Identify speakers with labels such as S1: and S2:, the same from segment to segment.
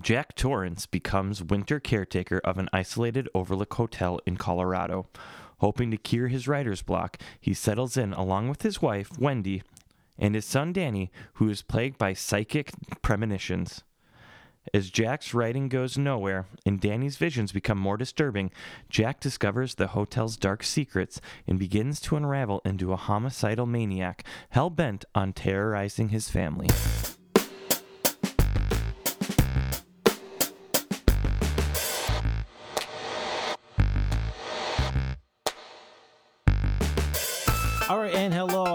S1: Jack Torrance becomes winter caretaker of an isolated overlook hotel in Colorado. Hoping to cure his writer's block, he settles in along with his wife, Wendy, and his son, Danny, who is plagued by psychic premonitions. As Jack's writing goes nowhere and Danny's visions become more disturbing, Jack discovers the hotel's dark secrets and begins to unravel into a homicidal maniac hell bent on terrorizing his family.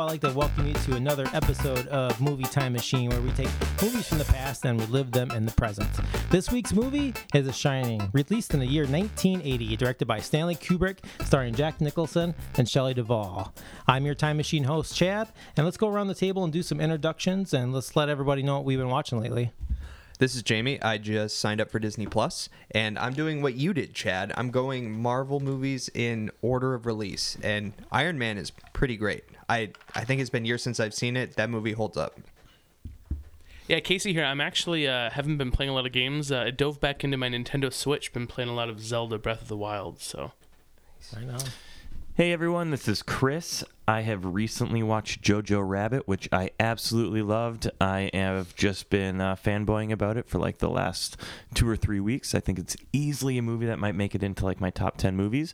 S2: Like to welcome you to another episode of Movie Time Machine, where we take movies from the past and relive them in the present. This week's movie is The Shining, released in the year 1980, directed by Stanley Kubrick, starring Jack Nicholson and Shelley Duvall. I'm your Time Machine host, Chad, and let's go around the table and do some introductions, and let's let everybody know what we've been watching lately.
S3: This is Jamie. I just signed up for Disney Plus, and I'm doing what you did, Chad. I'm going Marvel movies in order of release, and Iron Man is pretty great. I I think it's been years since I've seen it. That movie holds up.
S4: Yeah, Casey here. I'm actually uh, haven't been playing a lot of games. Uh, I dove back into my Nintendo Switch. Been playing a lot of Zelda Breath of the Wild. So
S2: I know.
S1: Hey everyone, this is Chris. I have recently watched Jojo Rabbit, which I absolutely loved. I have just been uh, fanboying about it for like the last two or three weeks. I think it's easily a movie that might make it into like my top 10 movies.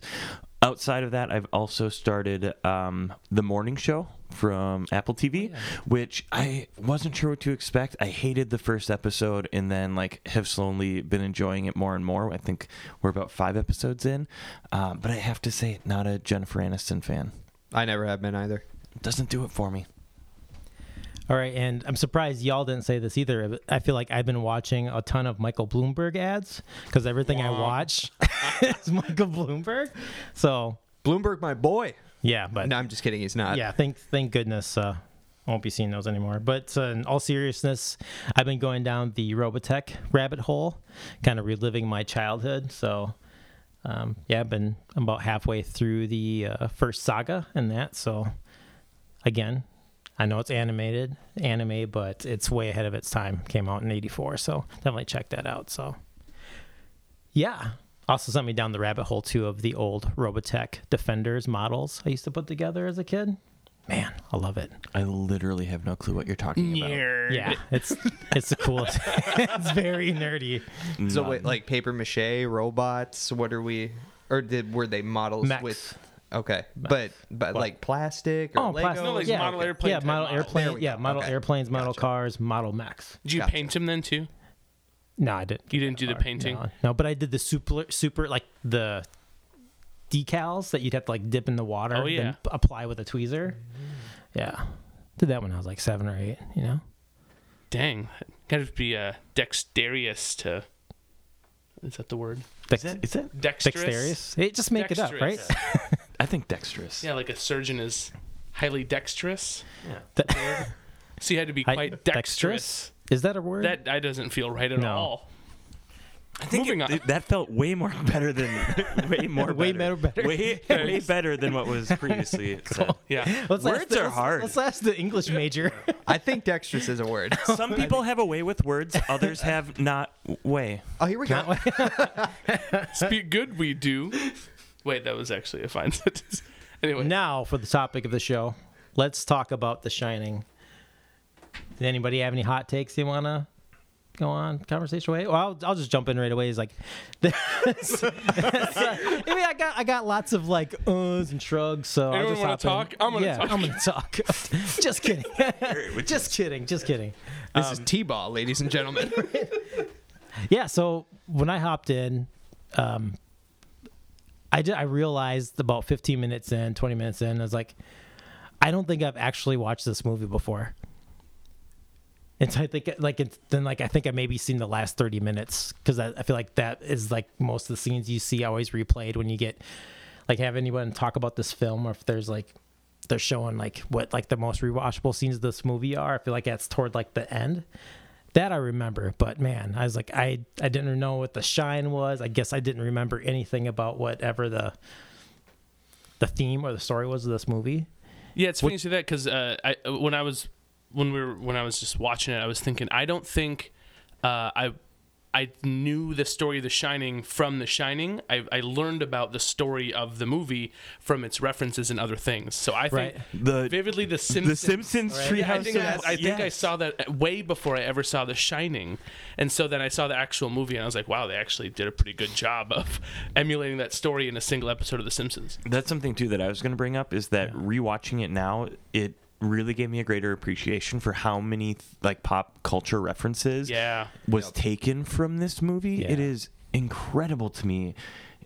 S1: Outside of that, I've also started um, The Morning Show from Apple TV, which I wasn't sure what to expect. I hated the first episode and then like have slowly been enjoying it more and more. I think we're about five episodes in, uh, but I have to say, not a Jennifer Aniston fan.
S3: I never have been either.
S1: Doesn't do it for me.
S2: All right, and I'm surprised y'all didn't say this either. I feel like I've been watching a ton of Michael Bloomberg ads because everything I watch is Michael Bloomberg. So
S3: Bloomberg, my boy.
S2: yeah, but
S3: No, I'm just kidding. He's not.
S2: yeah, thank thank goodness uh, I won't be seeing those anymore. But uh, in all seriousness, I've been going down the Robotech rabbit hole, kind of reliving my childhood. So um, yeah, I've been I'm about halfway through the uh, first saga in that. So again, I know it's animated anime, but it's way ahead of its time. Came out in '84, so definitely check that out. So yeah. Also sent me down the rabbit hole too of the old Robotech Defenders models I used to put together as a kid. Man, I love it.
S1: I literally have no clue what you're talking about.
S2: Yeah, it's it's the coolest. it's very nerdy.
S3: Mm, so um, wait, like paper mache robots? What are we? Or did were they models
S2: Mechs.
S3: with? Okay, but but like plastic or
S2: Oh,
S3: Lego?
S2: plastic.
S4: No, like
S2: yeah,
S4: model airplane
S2: Yeah, model
S4: models.
S2: airplane. Yeah, model
S3: Okay.
S2: airplanes, model
S3: Gotcha.
S2: cars, model Max.
S4: did you
S3: Gotcha.
S4: paint them then too?
S2: No, I didn't.
S4: You didn't do the
S2: Or-
S4: painting.
S2: No, no, but I did the super super like the decals that you'd have to like dip in the water
S4: Oh, yeah.
S2: then p- apply with a tweezer. Yeah. Did that when I was like 7 or 8, you know.
S4: Dang, gotta be uh, dexterous to. Is that the word?
S2: Dex-
S1: Is that, is that?
S4: Dexterous.
S2: dexterous. Hey, just make it up, right?
S4: Dexterous.
S1: I think dexterous.
S4: Yeah, like a surgeon is highly dexterous. Yeah.
S2: De-
S4: So you had to be
S2: I-
S4: quite dexterous.
S2: Is that a word?
S4: That that doesn't feel right at
S2: No.
S4: all.
S1: I think
S4: Moving
S1: it-
S4: on.
S1: it- that felt way more better than way more
S2: Way
S1: better,
S2: better, better.
S1: way way better than what was previously said.
S4: Yeah.
S2: Let's
S1: Words
S2: the-
S1: are
S2: let's-
S1: hard.
S2: Let's ask the English major.
S3: I think dexterous is a word.
S1: Some people have a way with words, others have not way.
S3: Oh, here we go.
S4: Speak good, we do. Wait, that was actually a fine sentence. Anyway,
S2: now for the topic of the show. Let's talk about The Shining. Did anybody have any hot takes you want to go on conversation away? Well, I'll, I'll just jump in right away. It's like, it's, I mean, I got I got lots of like uhs and shrugs. So I'll
S4: Anyone
S2: just
S4: wanna
S2: hop in.
S4: talk? I'm gonna
S2: yeah,
S4: talk.
S2: I'm gonna talk. just kidding. just kidding. Just kidding.
S3: This is T-ball, ladies and gentlemen.
S2: Yeah, so when I hopped in, um, I did, I realized about 15 minutes in, 20 minutes in, I was like, I don't think I've actually watched this movie before. And so I think like it's, then like I think I maybe seen the last 30 minutes because I, I feel like that is like most of the scenes you see always replayed when you get like have anyone talk about this film or if there's like they're showing like what like the most rewatchable scenes of this movie are. I feel like that's toward like the end. That I remember, but man, I was like, I I didn't know what the shine was. I guess I didn't remember anything about whatever the the theme or the story was of this movie.
S4: Yeah, it's funny you say that because uh, I when I was when we were when I was just watching it, I was thinking I don't think uh, I I knew the story of The Shining from The Shining. I, I learned about the story of the movie from its references and other things. So I think
S2: Right.
S1: The
S4: vividly The Simpsons.
S1: the Simpsons
S2: Right.
S1: Treehouse.
S4: I think, I, I, think I saw that way before I ever saw The Shining, and so then I saw the actual movie, and I was like, "Wow, they actually did a pretty good job of emulating that story in a single episode of The Simpsons."
S1: That's something too that I was going to bring up is that rewatching it now, it really gave me a greater appreciation for how many like pop culture references
S4: Yeah,
S1: was taken from this movie. It
S2: Yeah.
S1: is incredible to me,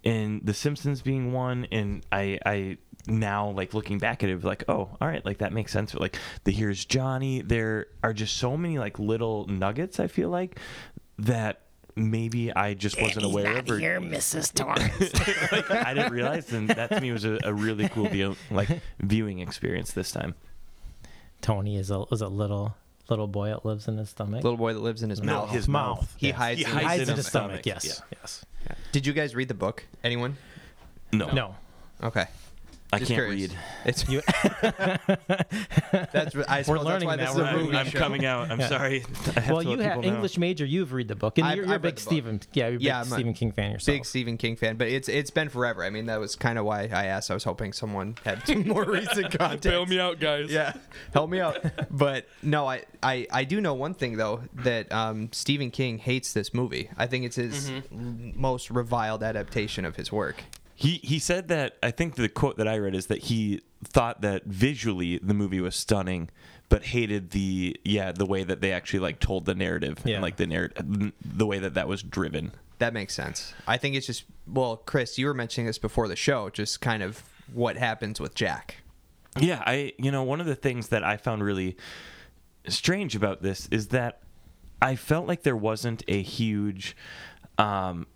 S1: and The Simpsons being one, and I I now like looking back at it like oh all right like that makes sense but like the here's johnny there are just so many like little nuggets i feel like that maybe i just wasn't aware of or
S2: Mrs. Torrance.
S1: like, I didn't realize, and that to me was a, a really cool view, like viewing experience this time.
S2: Tony is a is a little little boy that lives in his stomach.
S3: Little boy that lives in his
S1: No,
S3: mouth.
S1: his mouth.
S3: He
S2: yes.
S3: hides.
S1: He
S3: in
S1: hides
S2: hides
S1: in
S2: in
S1: his
S2: his stomach.
S1: stomach,
S2: Yes,
S1: yeah.
S2: yes.
S3: Did you guys read the book? Anyone?
S1: No,
S2: No,
S3: Okay.
S1: I
S3: Just
S1: can't
S3: curious.
S1: read.
S3: It's
S2: You-
S3: that's I suppose
S2: learning
S3: that's why
S2: that
S3: this is a
S2: we're-
S3: movie
S1: I'm
S3: show.
S1: coming out. I'm
S2: Yeah.
S1: sorry. I have
S2: well,
S1: to let
S2: you have
S1: people know.
S2: English major. You've read the book, and
S3: I've-
S2: you're, you're a
S3: I've read
S2: big
S3: the book.
S2: Stephen. Yeah, you're a big
S3: Yeah, I'm a
S2: Stephen King fan yourself.
S3: Big Stephen King fan, but it's it's been forever. I mean, that was kind of why I asked. I was hoping someone had some more recent content.
S4: bail me out, guys.
S3: yeah, help me out. But no, I, I, I do know one thing though that um, Stephen King hates this movie. I think it's his l- most reviled adaptation of his work.
S1: He he said that I think the quote that I read is that he thought that visually the movie was stunning, but hated the yeah the way that they actually like told the narrative
S2: Yeah.
S1: and like the narrative the way that that was driven.
S3: That makes sense. I think it's just well, Chris, you were mentioning this before the show, just kind of what happens with Jack.
S1: Yeah, I you know one of the things that I found really strange about this is that I felt like there wasn't a huge um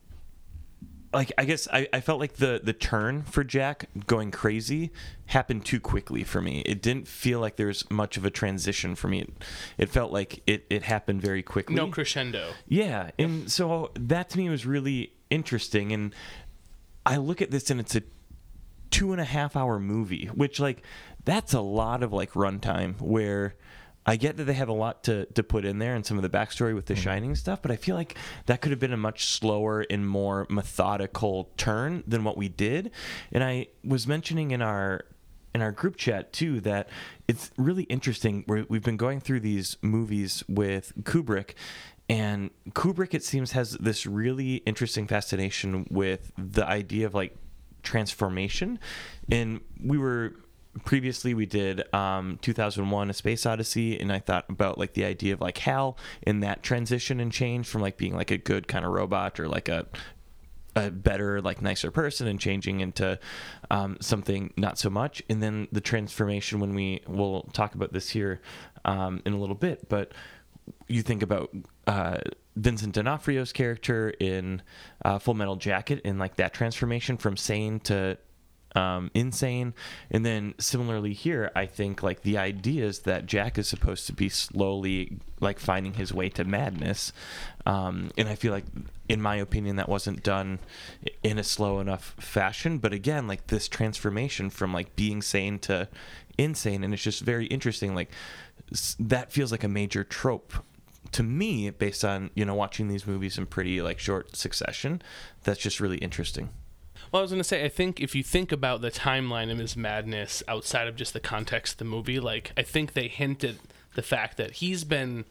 S1: like I guess I, I felt like the the turn for Jack going crazy happened too quickly for me. It didn't feel like there was much of a transition for me. It, it felt like it, it happened very quickly.
S4: No crescendo.
S1: Yeah, and so that to me was really interesting. And I look at this and it's a two and a half hour movie, which like that's a lot of like runtime. Where I get that they have a lot to to put in there and some of the backstory with the mm-hmm. Shining stuff, but I feel like that could have been a much slower and more methodical turn than what we did. And I was mentioning in our in our group chat too that it's really interesting. We're, we've been going through these movies with Kubrick, and Kubrick it seems has this really interesting fascination with the idea of like transformation. And we were previously we did um, 2001 a space odyssey and i thought about like the idea of like hal in that transition and change from like being like a good kind of robot or like a a better like nicer person and changing into um, something not so much. And then the transformation when we will talk about this here um, in a little bit but you think about uh, Vincent D'Onofrio's character in uh, Full Metal Jacket and like that transformation from sane to um, insane. And then similarly here, I think like the idea is that Jack is supposed to be slowly like finding his way to madness. Um, and I feel like, in my opinion, that wasn't done in a slow enough fashion. But again, like this transformation from like being sane to insane, and it's just very interesting. Like that feels like a major trope to me based on you know watching these movies in pretty like short succession that's just really interesting
S4: Well, I was going to say, I think if you think about the timeline of his madness outside of just the context of the movie, like, I think they hinted the fact that he's been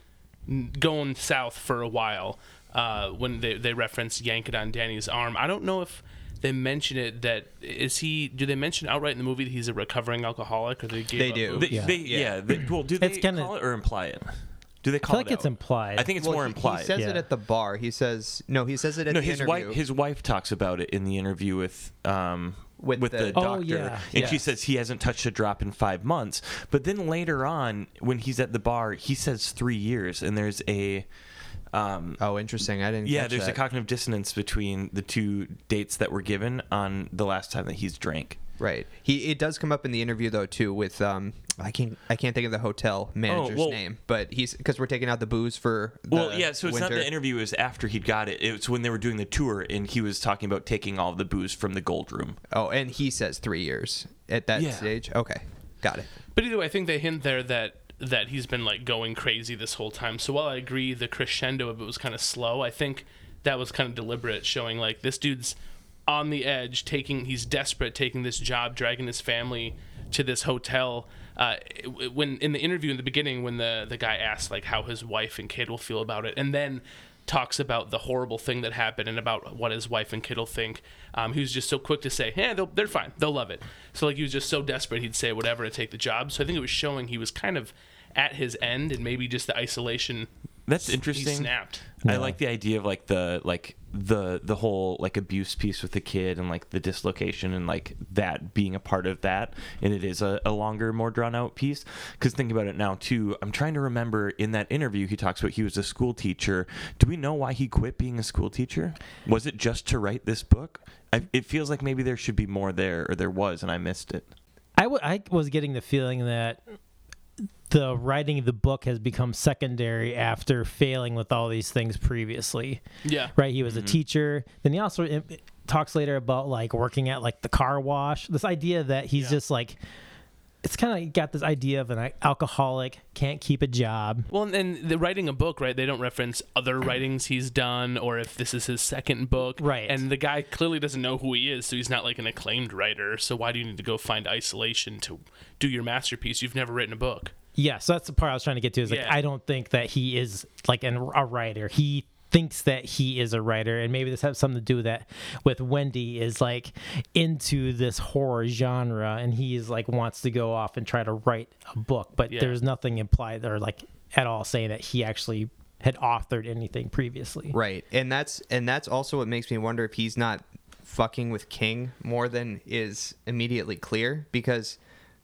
S4: going south for a while uh, when they, they reference yank it on Danny's arm. I don't know if they mention it that is he do they mention outright in the movie that he's a recovering alcoholic or they gave
S3: They
S4: up
S3: do.
S4: booze?
S1: they,
S2: Yeah.
S1: they, yeah, they, well do they
S2: It's kinda-
S1: call it or imply it do they
S2: I
S1: call
S2: feel like
S1: it
S2: it's
S1: out?
S2: implied.
S1: i think it's
S3: Well,
S1: more
S3: he-
S1: implied
S3: He says it
S2: Yeah.
S3: at the bar. He says no. He says it at
S1: no
S3: the
S1: his
S3: interview.
S1: wife his wife talks about it in the interview with um
S3: With
S1: with,
S3: the-
S1: the,
S3: Oh,
S1: doctor
S2: yeah,
S1: and she
S2: yes.
S1: says he hasn't touched a drop in five months but then later on when he's at the bar he says three years and there's a um
S3: oh, interesting. I didn't.
S1: yeah
S3: catch
S1: there's a cognitive dissonance between the two dates that were given on the last time that he's drank
S3: Right. He it does come up in the interview though too with um I can't I can't think of the hotel manager's
S1: well-
S3: name, but he's because we're taking out the booze for the
S1: Well, yeah. So it's not the interview; it was after he'd got it. It was when they were doing the tour, and he was talking about taking all the booze from the gold room.
S3: Oh, and he says three years at that
S1: Yeah.
S3: stage. Okay, got it.
S4: But either way, I think they hint there that that he's been like going crazy this whole time. So while I agree the crescendo of it was kind of slow, I think that was kind of deliberate, showing like this dude's on the edge, taking he's desperate, taking this job, dragging his family to this hotel. Uh, when in the interview in the beginning, when the the guy asked like how his wife and kid will feel about it, and then talks about the horrible thing that happened and about what his wife and kid will think. Um, he was just so quick to say, "Yeah, they'll, they're fine. They'll love it." So like he was just so desperate, he'd say whatever to take the job. So I think it was showing he was kind of at his end, and maybe just the isolation.
S1: That's interesting.
S4: He
S1: interesting.
S4: snapped.
S1: I like the idea of like the like the the whole like abuse piece with the kid and like the dislocation and like that being a part of that. And it is a, a longer more drawn out piece. Because think about it now too i'm trying to remember in that interview he talks about he was a school teacher. Do we know why he quit being a school teacher? Was it just to write this book? I, it feels like maybe there should be more there or there was and i missed it.
S2: I, w- I was getting the feeling that the writing of the book has become secondary after failing with all these things previously.
S4: Yeah.
S2: Right? He was a mm-hmm. teacher. Then he also im- talks later about like working at like the car wash. This idea that he's
S4: Yeah.
S2: just like, it's kind of got this idea of an alcoholic, can't keep a job.
S4: Well, and the writing a book, right? They don't reference other writings he's done, or if this is his second book,
S2: Right.
S4: And the guy clearly doesn't know who he is, so he's not like an acclaimed writer. So why do you need to go find isolation to do your masterpiece? You've never written a book.
S2: Yeah, so that's the part I was trying to get to. Is like
S4: Yeah.
S2: I don't think that he is like an, a writer. He thinks that he is a writer, and maybe this has something to do with that with Wendy is like into this horror genre, and he's like wants to go off and try to write a book, but
S4: Yeah.
S2: there's nothing implied or like at all saying that he actually had authored anything previously.
S3: Right. And that's and that's also what makes me wonder if he's not fucking with King more than is immediately clear because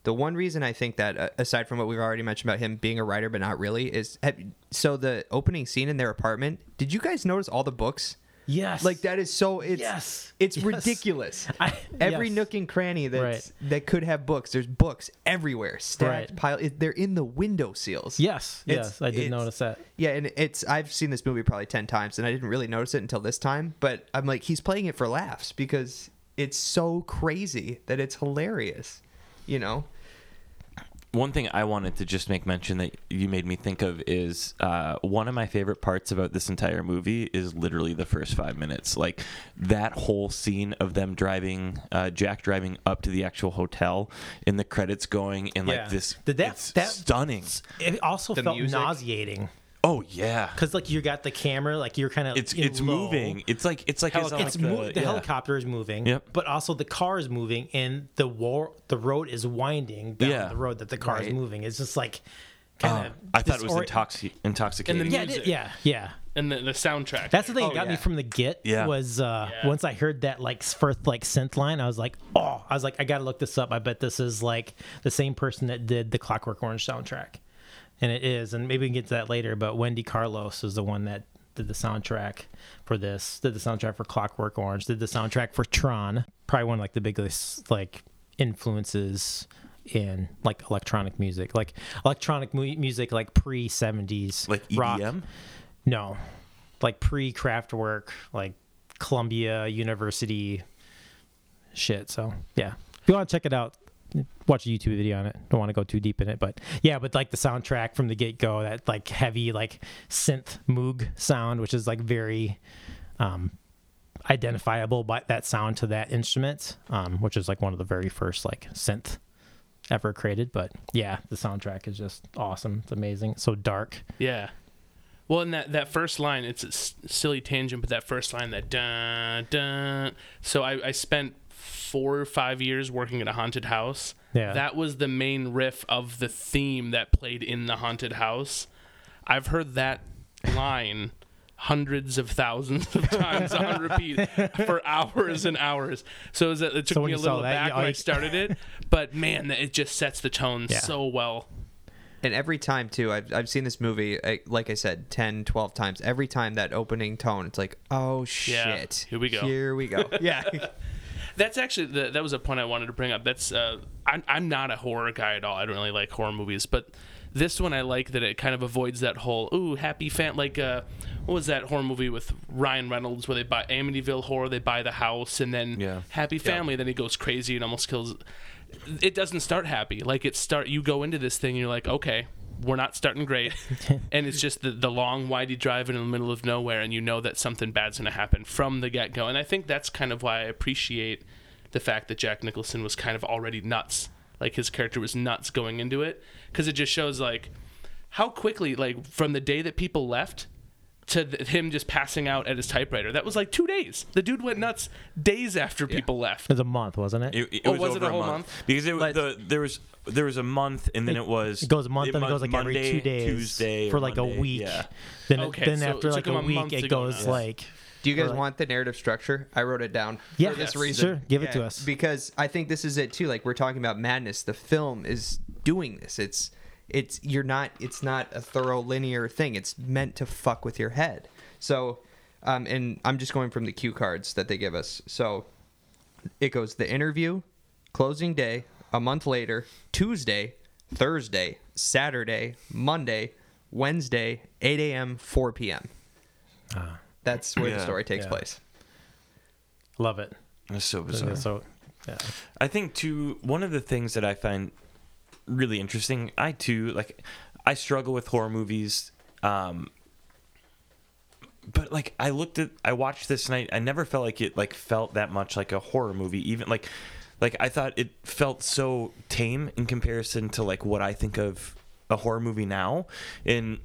S3: the one reason I think that uh, aside from what we've already mentioned about him being a writer but not really is have, so the opening scene in their apartment, did you guys notice all the books?
S2: Yes,
S3: Like that is so it's
S2: Yes.
S3: it's
S2: Yes.
S3: ridiculous.
S2: I-
S3: Every
S2: yes.
S3: nook and cranny that's
S2: Right.
S3: that could have books. There's books everywhere, stacked
S2: Right.
S3: pile. It, they're in the window seals.
S2: Yes,
S3: It's-
S2: yes, I did notice that.
S3: Yeah, and it's I've seen this movie probably ten times, and I didn't really notice it until this time. But I'm like, he's playing it for laughs because it's so crazy that it's hilarious. You know?
S1: One thing I wanted to just make mention that you made me think of is uh, one of my favorite parts about this entire movie is literally the first five minutes. Like that whole scene of them driving, uh, Jack driving up to the actual hotel, and the credits going, and
S2: Yeah.
S1: like this.
S2: Did that-
S1: it's
S2: that-
S1: stunning.
S2: It also
S3: The
S2: felt
S3: music?
S2: nauseating
S1: Oh yeah,
S2: because like you got the camera, like you're kind of
S1: it's it's moving. It's like it's like
S4: Helicopter.
S2: It's
S1: like
S2: mo-
S1: a-
S2: the
S1: yeah.
S2: helicopter is moving,
S1: Yep.
S2: but also the car is moving, and the war the road is winding down
S1: Yeah.
S2: the road that the car is moving. It's just like
S1: Uh,
S2: kind of.
S1: I thought it was intoxi- intoxicating.
S4: And the
S2: Yeah,
S4: music.
S2: yeah, yeah.
S4: And the, the soundtrack.
S2: That's the thing
S3: Oh,
S2: that got me from the get
S1: Yeah.
S2: was uh,
S4: Yeah.
S2: once I heard that like first like synth line, I was like, oh, I was like, I gotta look this up. I bet this is like the same person that did the Clockwork Orange soundtrack, and it is. And maybe we can get to that later. But Wendy Carlos is the one that did the soundtrack for this. Did the soundtrack for Clockwork Orange. Did the soundtrack for Tron. Probably one of like the biggest like influences in like electronic music, like electronic mu- music, like pre seventies,
S1: like E
S2: rock.
S1: EDM.
S2: No, like pre Kraftwerk, like Columbia University shit. So yeah, if you want to check it out, watch a YouTube video on it. Don't want to go too deep in it, but yeah, but like the soundtrack from the get go, that like heavy like synth moog sound, which is like very um, identifiable by that sound to that instrument, um, which is like one of the very first like synth ever created. But yeah, the soundtrack is just awesome. It's amazing. It's so dark.
S4: Yeah. Well, in that, that first line, it's a silly tangent, but that first line, that dun dun. So I, I spent four or five years working at a haunted house.
S2: Yeah.
S4: That was the main riff of the theme that played in the haunted house. I've heard that line hundreds of thousands of times on repeat for hours and hours. So it, was, it took
S2: So
S4: me a little
S2: that,
S4: back
S2: you-
S4: when I started it, but man, it just sets the tone
S2: Yeah.
S4: so well.
S3: And every time too, I've I've seen this movie uh, like I said 10, 12 times. Every time that opening tone, it's like, oh
S4: Yeah,
S3: shit,
S4: here we go.
S3: here we go. yeah,
S4: That's actually the, that was a point I wanted to bring up. That's uh, I'm I'm not a horror guy at all. I don't really like horror movies, but this one I like that it kind of avoids that whole ooh happy fan like uh what was that horror movie with Ryan Reynolds where they buy Amityville horror they buy the house and then
S1: Yeah.
S4: happy family then he goes crazy and almost kills. It doesn't start happy. Like it start you go into this thing and you're like okay we're not starting great, and it's just the the long windy drive in the middle of nowhere, and you know that something bad's going to happen from the get go. And I think that's kind of why I appreciate the fact that Jack Nicholson was kind of already nuts, like his character was nuts going into it, because it just shows like how quickly, like from the day that people left to th- him just passing out at his typewriter. That was like two days. The dude went nuts days after people left.
S2: It was a month, wasn't it?
S1: It, it
S4: Oh,
S1: was,
S4: was it
S1: over
S4: a whole month?
S1: Because it,
S3: But-
S1: the, there was there was a month, and then it, was
S2: It goes a month, and it
S1: mon-
S2: goes like every two days
S1: Tuesday
S2: for like
S1: Monday,
S2: a week.
S1: Yeah.
S2: Then,
S4: Okay,
S2: then
S4: so
S2: after like a
S4: a
S2: week, it
S4: to go
S2: goes
S4: nuts.
S2: like
S3: Do you guys
S2: Or,
S3: want the narrative structure? I wrote it down.
S2: Yeah.
S3: for this
S4: Yes.
S3: reason.
S2: Sure, give it to us.
S3: Because I think this is it too. Like we're talking about madness. The film is doing this. It's it's you're not. It's not a thorough linear thing. It's meant to fuck with your head. So, um, and I'm just going from the cue cards that they give us. So, it goes the interview, closing day, a month later, Tuesday, Thursday, Saturday, Monday, Wednesday, 8 a.m., 4 p.m. That's where the story takes
S2: Yeah.
S3: place.
S2: love it.
S1: It's so bizarre.
S2: So yeah,
S1: I think too one of the things that I find really interesting, I too like I struggle with horror movies um but like I looked at I watched this night I never felt like it like felt that much like a horror movie even like like I thought it felt so tame in comparison to like what I think of a horror movie now. And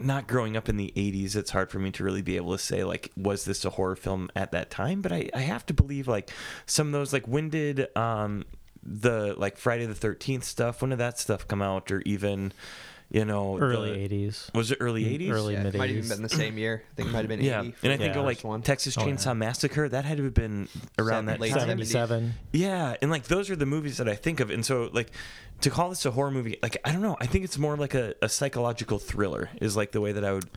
S1: not growing up in the 80s it's hard for me to really be able to say like was this a horror film at that time? But i, I have to believe like some of those like when did um the like friday the 13th stuff when did that stuff come out or even you know
S2: early
S1: the-
S2: '80s.
S1: was it early mm, 80s
S2: Early
S3: Yeah,
S2: mid
S3: it might have even
S2: 80s.
S3: been the same year. I think it might have been
S1: yeah
S3: 80
S1: and i think
S2: Yeah.
S1: of like
S3: one.
S1: texas
S2: Oh, yeah.
S1: chainsaw massacre that had to have been around
S3: Seven-
S1: that
S3: late
S1: time
S3: 70s.
S2: '77.
S1: yeah, and like those are the movies that I think of, and so like to call this a horror movie, like I don't know, I think it's more like a, a psychological thriller is like the way that I would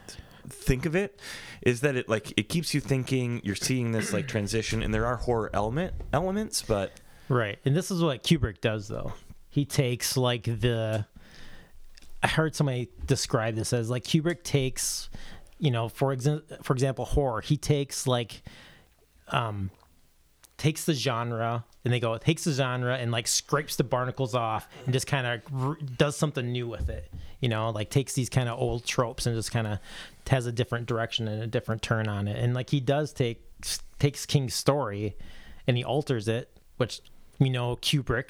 S1: think of it. Is that it like it keeps you thinking, you're seeing this like transition, and there are horror element elements, but
S2: Right. And this is what Kubrick does though. He takes like the I heard somebody describe this as like Kubrick takes, you know, for example, for example, horror. He takes like um takes the genre and they go takes the genre and like scrapes the barnacles off and just kind of r- does something new with it you know like takes these kind of old tropes and just kind of has a different direction and a different turn on it and like he does take takes king's story and he alters it which we know kubrick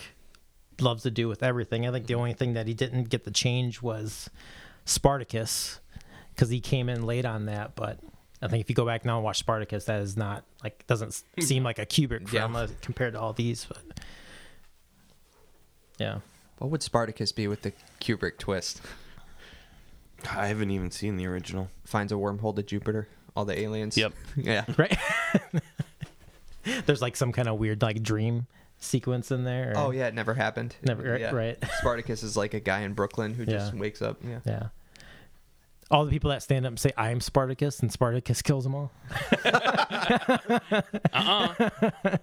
S2: loves to do with everything i think the only thing that he didn't get the change was spartacus because he came in late on that but I think if you go back now and watch Spartacus, that is not like doesn't seem like a Kubrick film uh, compared to all these. But yeah,
S3: What would Spartacus be with the Kubrick twist?
S1: I haven't even seen the original.
S3: Finds a wormhole to Jupiter. All the aliens.
S4: Yep.
S3: Yeah.
S2: right. There's like some kind of weird like dream sequence in there. or-
S3: Oh yeah, it never happened.
S2: Never- right-
S3: Yeah.
S2: right.
S3: Spartacus is like a guy in Brooklyn who just
S2: Yeah.
S3: wakes up. Yeah.
S2: yeah. All the people that stand up and say I'm Spartacus and Spartacus kills them all.
S4: Uh-uh.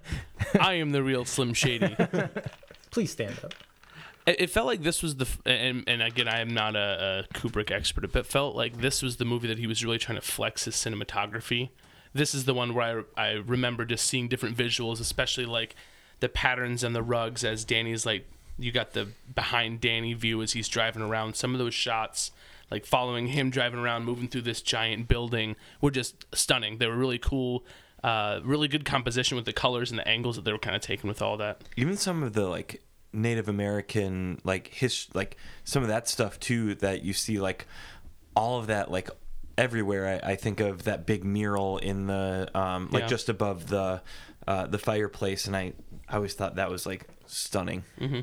S4: I am the real Slim Shady.
S2: Please stand up.
S4: It, it felt like this was the, and, and again, I am not a, a Kubrick expert, but felt like this was the movie that he was really trying to flex his cinematography. This is the one where I, I remember just seeing different visuals, especially like the patterns and the rugs as Danny's like, you got the behind Danny view as he's driving around. Some of those shots, like following him driving around, moving through this giant building, were just stunning. They were really cool. Uh, really good composition with the colors and the angles that they were kind of taking with all that.
S1: even some of the like Native American like his like some of that stuff too that you see like all of that like everywhere. I, I think of that big mural in the um like
S4: Yeah.
S1: just above the uh the fireplace, and I I always thought that was like stunning. Mm-hmm.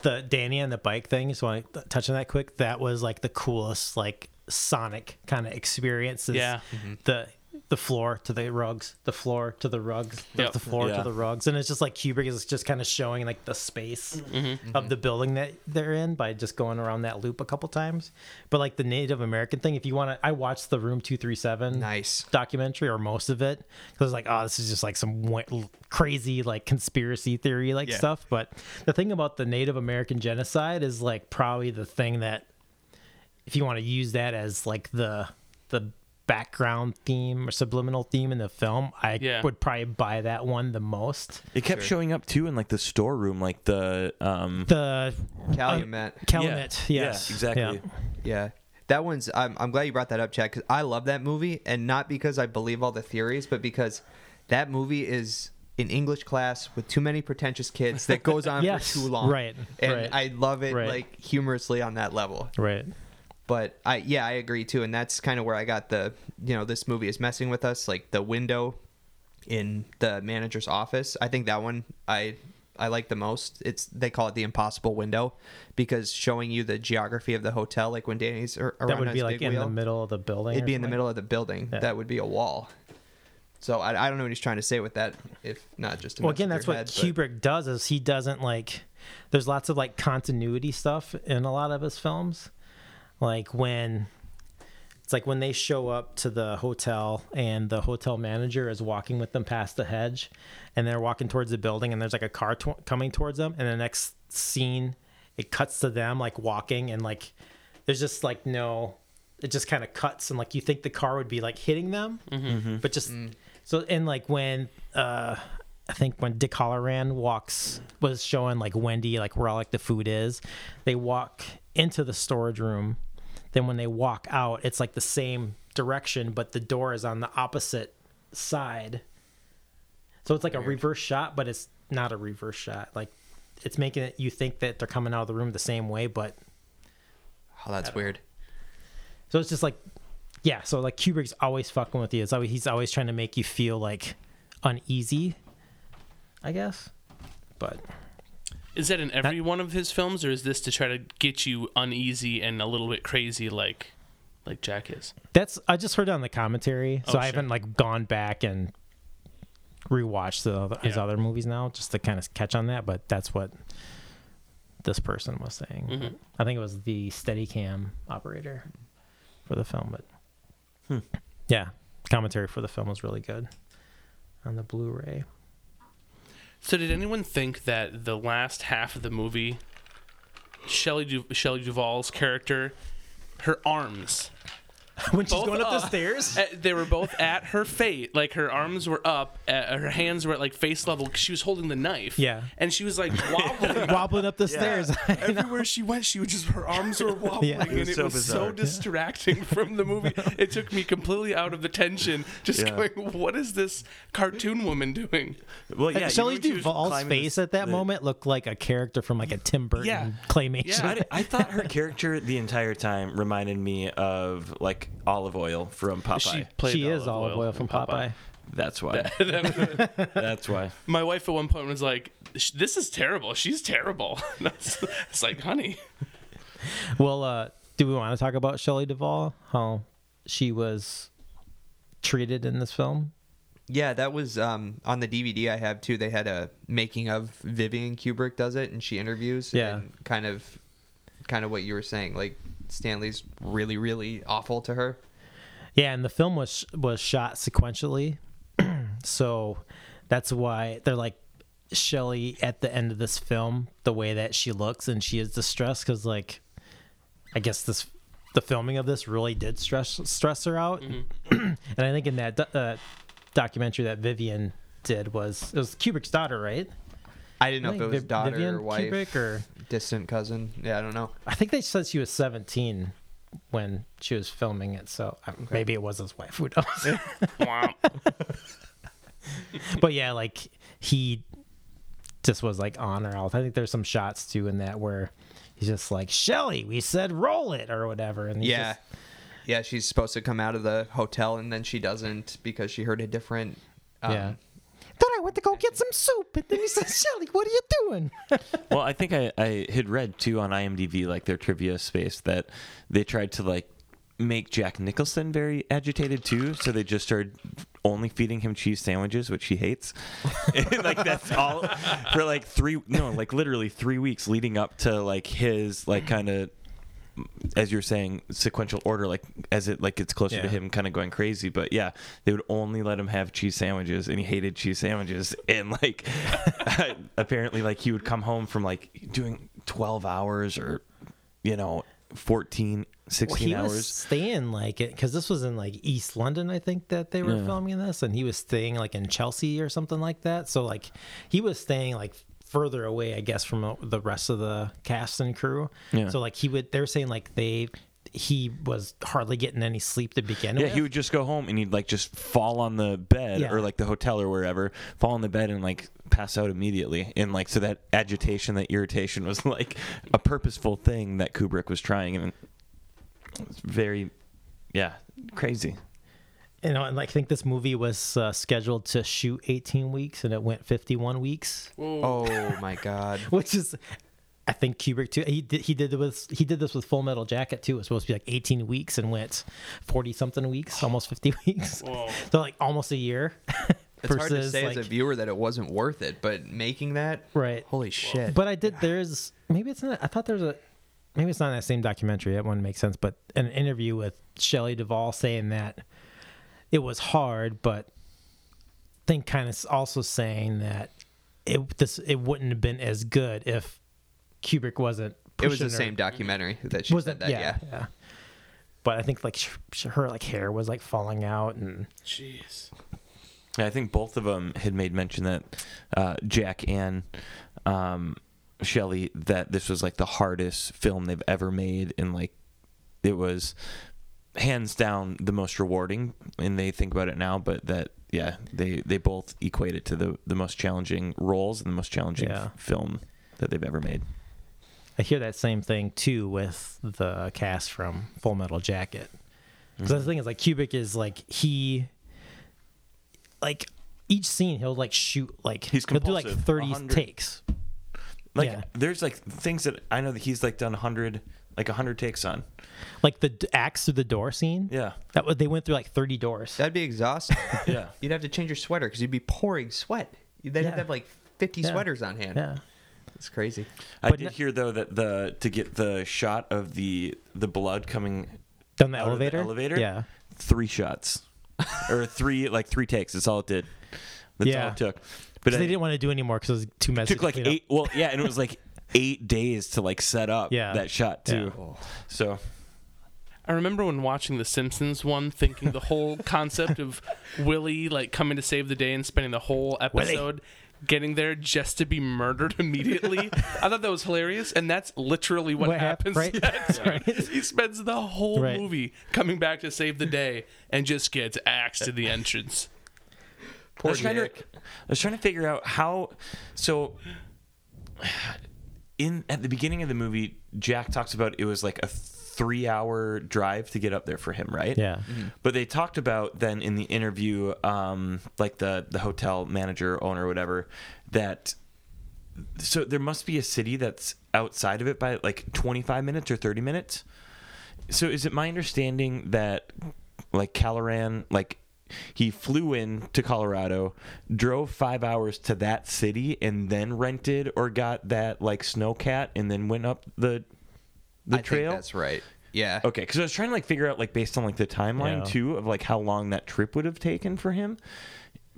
S2: The Danny and the bike thing. Just want to touch on that quick. That was like the coolest like Sonic kind of experiences.
S4: Yeah. Mm-hmm.
S2: The the floor to the rugs, the floor to the rugs, the,
S4: Yep.
S2: the floor
S1: Yeah.
S2: to the rugs, and it's just like Kubrick is just kind of showing like the space mm-hmm. Mm-hmm. of the building that they're in by just going around that loop a couple times. But like the Native American thing, if you want to, I watched the Room Two Three Seven
S3: Nice.
S2: documentary or most of it because like oh this is just like some wa- crazy like conspiracy theory like
S3: Yeah.
S2: stuff but the thing about the native american genocide is like probably the thing that if you want to use that as like the the background theme or subliminal theme in the film, I
S4: Yeah.
S2: would probably buy that one the most.
S1: It kept
S3: Sure.
S1: showing up too in like the storeroom, like the um.
S2: The
S3: Calumet.
S2: Calumet,
S1: yeah,
S2: yes,
S1: yeah, exactly.
S2: Yeah.
S3: Yeah. That one's. I'm, I'm glad you brought that up, Chad, because I love that movie, and not because I believe all the theories, but because that movie is in English class with too many pretentious kids that goes on
S2: Yes,
S3: for too long.
S2: right,
S3: And
S2: right.
S3: I love it
S2: Right.
S3: like humorously on that level.
S2: Right.
S3: But I yeah, I agree too, and that's kind of where I got the you know this movie is messing with us, like the window in the manager's office. I think that one I I like the most. It's they call it the impossible window because showing you the geography of the hotel, like when Danny's ar- around
S2: That would be like in the middle of the building.
S3: It'd be in the middle of the building.
S2: Yeah.
S3: That would be a wall. So I, I don't know what he's trying to say with that, if not just to
S2: Well, again, that's what
S3: head, but-
S2: Kubrick does. Is he doesn't like. There's lots of like continuity stuff in a lot of his films, like when. It's like when they show up to the hotel and the hotel manager is walking with them past the hedge, and they're walking towards the building, and there's like a car tw- coming towards them, and the next scene, it cuts to them like walking, and like there's just like no, it just kind of cuts, and like you think the car would be like hitting them, but just so and like when uh I think when Dick Hallorann walks was showing like Wendy like where all like the food is, they walk into the storage room. Then when they walk out, it's like the same direction, but the door is on the opposite side. So it's like a reverse shot, but it's not a reverse shot. Like it's making it you think that they're coming out of the room the same way, but
S3: Oh, that's weird.
S2: so it's just like, yeah. So like Kubrick's always fucking with you. It's always he's always trying to make you feel like uneasy, I guess. But
S4: Is that in every one of his films, or is this to try to get you uneasy and a little bit crazy, like like Jack is?
S2: that's I just heard it on the commentary, so
S4: Oh,
S2: I
S4: sure.
S2: haven't like gone back and rewatched the, other his
S4: Yeah.
S2: other movies now just to kind of catch on that. But that's what this person was saying.
S4: Mhm.
S2: I think it was the Steadicam operator for the film, but
S1: Hmm.
S2: yeah, commentary for the film was really good on the Blu-ray.
S4: So, did anyone think that the last half of the movie, Shelley du- Shelley Duvall's character, her arms,
S2: when she's
S4: Both
S2: going up the
S4: up.
S2: stairs.
S4: uh, they were both at her face, like her arms were up, uh, her hands were at like face level. 'cause She was holding the knife.
S2: Yeah.
S4: and she was like wobbling.
S2: wobbling up the stairs.
S4: Everywhere she went, she would just her arms were wobbling,
S2: Yeah. It
S4: and
S1: was
S4: it
S1: so
S4: was so
S1: bizarre.
S4: distracting from the movie. It took me completely out of the tension. Just
S1: Yeah.
S4: going, what is this cartoon woman doing?
S1: Well, yeah.
S2: Shelley
S1: you when she was
S2: Duvall's
S1: climbing
S2: face
S1: the-
S2: at that
S1: the-
S2: moment looked like a character from like a Tim Burton
S4: Yeah.
S2: claymation.
S4: Yeah.
S1: I, I thought her character the entire time reminded me of like Olive Oyl from Popeye.
S4: She played
S2: she is Olive Oyl
S4: in
S2: from Popeye.
S1: That's why. That's why.
S4: My wife at one point was like, "This is terrible. She's terrible." That's, it's like, honey,
S2: Well, uh, do we want to talk about Shelley Duvall? How she was treated in this film?
S3: Yeah, that was um, on the DVD I have too. They had a making of Vivian Kubrick does it, and she interviews.
S2: Yeah.
S3: and kind of, kind of what you were saying. Like Stanley's really, really awful to her.
S2: Yeah, and the film was was shot sequentially, so that's why they're like Shelley at the end of this film, the way that she looks and she is distressed because like, I guess this the filming of this really did stress stress her out, and I think in that uh, documentary that Vivian did was it was Kubrick's daughter, right?
S3: I didn't know
S2: I
S3: if it was
S2: Viv-
S3: daughter
S2: Vivian
S3: or wife,
S2: Kubrick or
S3: distant cousin. Yeah, I don't know.
S2: I think they said she was 17 when she was filming it, so uh, maybe it was his wife. Who knows? but yeah, like he just was like on or off. I think there's some shots too in that where he's just like, Shelly, we said roll it or whatever. And he's
S3: Yeah,
S2: just-
S3: yeah. She's supposed to come out of the hotel, and then she doesn't because she heard a different. Um,
S2: yeah. Then I went to go get some soup, and then he says, Shelly, what are you doing?
S1: Well, I think I, I had read too on IMDb, like their trivia space, that they tried to like make Jack Nicholson very agitated too. So they just started only feeding him cheese sandwiches, which he hates. and like that's all for like three, no, like literally three weeks leading up to like his like kind of as you're saying sequential order like as it like gets closer to him kind of going crazy but yeah they would only let him have cheese sandwiches and he hated cheese sandwiches and like apparently like he would come home from like doing 12 hours or you know 14, 16
S2: he
S1: hours.
S2: was staying like it because this was in like East London, I think that they were
S1: Yeah.
S2: filming this, and he was staying like in Chelsea or something like that. So like he was staying like further away, I guess, from uh, the rest of the cast and crew.
S1: Yeah.
S2: So like he would, they were saying like they he was hardly getting any sleep to begin
S1: Yeah,
S2: with.
S1: Yeah, he would just go home and he'd like just fall on the bed
S2: Yeah.
S1: or like the hotel or wherever, fall on the bed and like pass out immediately. And like so that agitation, that irritation was like a purposeful thing that Kubrick was trying and it's very yeah, crazy.
S2: You know, and like, I think this movie was uh, scheduled to shoot 18 weeks, and it went 51 weeks.
S3: Oh my god.
S2: which is I think Kubrick too. He did he did it with he did this with Full Metal Jacket too. It was supposed to be like 18 weeks and went 40 something weeks, almost 50 weeks.
S4: Whoa.
S2: So like almost a year.
S3: It's hard to
S2: versus,
S3: say as a viewer that it wasn't worth it, but making that,
S2: Right.
S3: Holy shit!
S2: But I did. There's maybe it's not. I thought there's a maybe it's not in that same documentary. That one makes sense. But an interview with Shelley Duvall saying that it was hard, but think kind of also saying that it this it wouldn't have been as good if Kubrick wasn't.
S3: it was the
S2: her-
S3: same documentary that she
S2: was
S3: said that.
S2: yeah,
S3: Yeah.
S2: yeah. But I think like sh- sh- her like hair was like falling out and
S4: Jeez.
S1: Yeah, I think both of them had made mention that uh, Jack and um, Shelley that this was like the hardest film they've ever made, and like it was hands down the most rewarding. And they think about it now, but that yeah, they they both equate it to the the most challenging roles and the most challenging
S2: Yeah.
S1: film that they've ever made.
S2: I hear that same thing too with the cast from Full Metal Jacket. Because the mm-hmm. thing is, like Kubrick is like he, like each scene he'll like shoot like
S1: He's
S2: he'll do like thirty
S1: 100.
S2: takes.
S1: Like
S2: Yeah.
S1: there's like things that I know that he's like done hundred like hundred takes on.
S2: Like the d- axe through the door scene.
S1: Yeah,
S2: That was they went through like thirty doors.
S3: That'd be exhausting.
S1: yeah.
S3: You'd have to change your sweater because you'd be pouring sweat. You'd then have to
S2: Yeah.
S3: have like 50
S2: Yeah.
S3: sweaters on hand.
S2: yeah.
S3: It's crazy.
S1: I
S2: But
S1: did
S2: no-
S1: hear though that the to get the shot of the the blood coming
S2: Down the
S1: out of the
S2: elevator.
S1: elevator?
S2: Yeah.
S1: three shots or three like three takes. That's all it did. That's all
S2: Yeah.
S1: it took. But
S2: Because they
S1: it
S2: didn't want to do anymore because it was too messy.
S1: took
S2: to
S1: like
S2: clean up.
S1: eight. Well, yeah, and it was like eight days to like set up
S2: Yeah.
S1: that shot too.
S2: Yeah.
S1: So
S4: I remember when watching the Simpsons one, thinking the whole concept of Willie like coming to save the day and spending the whole episode getting there just to be murdered immediately. I thought that was hilarious, and that's literally what,
S2: What hap-
S4: happens.
S2: right?
S4: Yeah, dude. He spends the whole
S2: Right.
S4: movie coming back to save the day and just gets axed at the entrance.
S1: I
S3: Poor
S1: was trying to I was trying to figure out how so in at the beginning of the movie Jack talks about it was like a 3 hour drive to get up there for him, right?
S2: Yeah.
S1: But they talked about then in the interview um like the the hotel manager owner whatever that so there must be a city that's outside of it by like 25 minutes or 30 minutes. So is it my understanding that like Hallorann like he flew in to Colorado, drove 5 hours to that city and then rented or got that like snowcat and then went up the the
S3: I
S1: trail?
S3: think that's right. Yeah.
S1: Okay, because I was trying to like figure out like based on like the timeline
S2: Yeah.
S1: too of like how long that trip would have taken for him.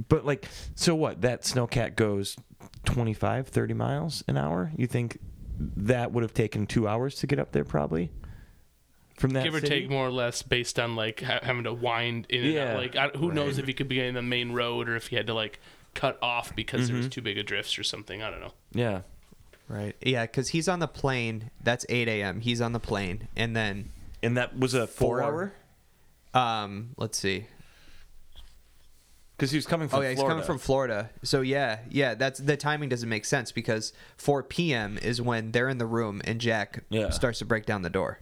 S1: But like, so what? That snowcat goes 25, 30 miles an hour. You think that would have taken two hours to get up there, probably? From that
S4: Give or
S1: city?
S4: take, more or less, based on like ha- having to wind in and
S1: Yeah.
S4: out. Like, I, who knows if he could be in the main road or if he had to like cut off because there
S1: Mm-hmm.
S4: was too big of drifts or something. I don't know.
S1: Yeah.
S3: Right. Yeah, because he's on the plane. That's 8 a.m. He's on the plane. And then,
S1: And that was a four,
S3: Four.
S1: hour?
S3: um, let's see.
S1: Because he was coming from
S3: oh, yeah, he's
S1: Florida.
S3: coming from Florida. So, yeah, yeah, that's the timing doesn't make sense because 4 p.m. is when they're in the room and Jack
S1: Yeah.
S3: starts to break down the door.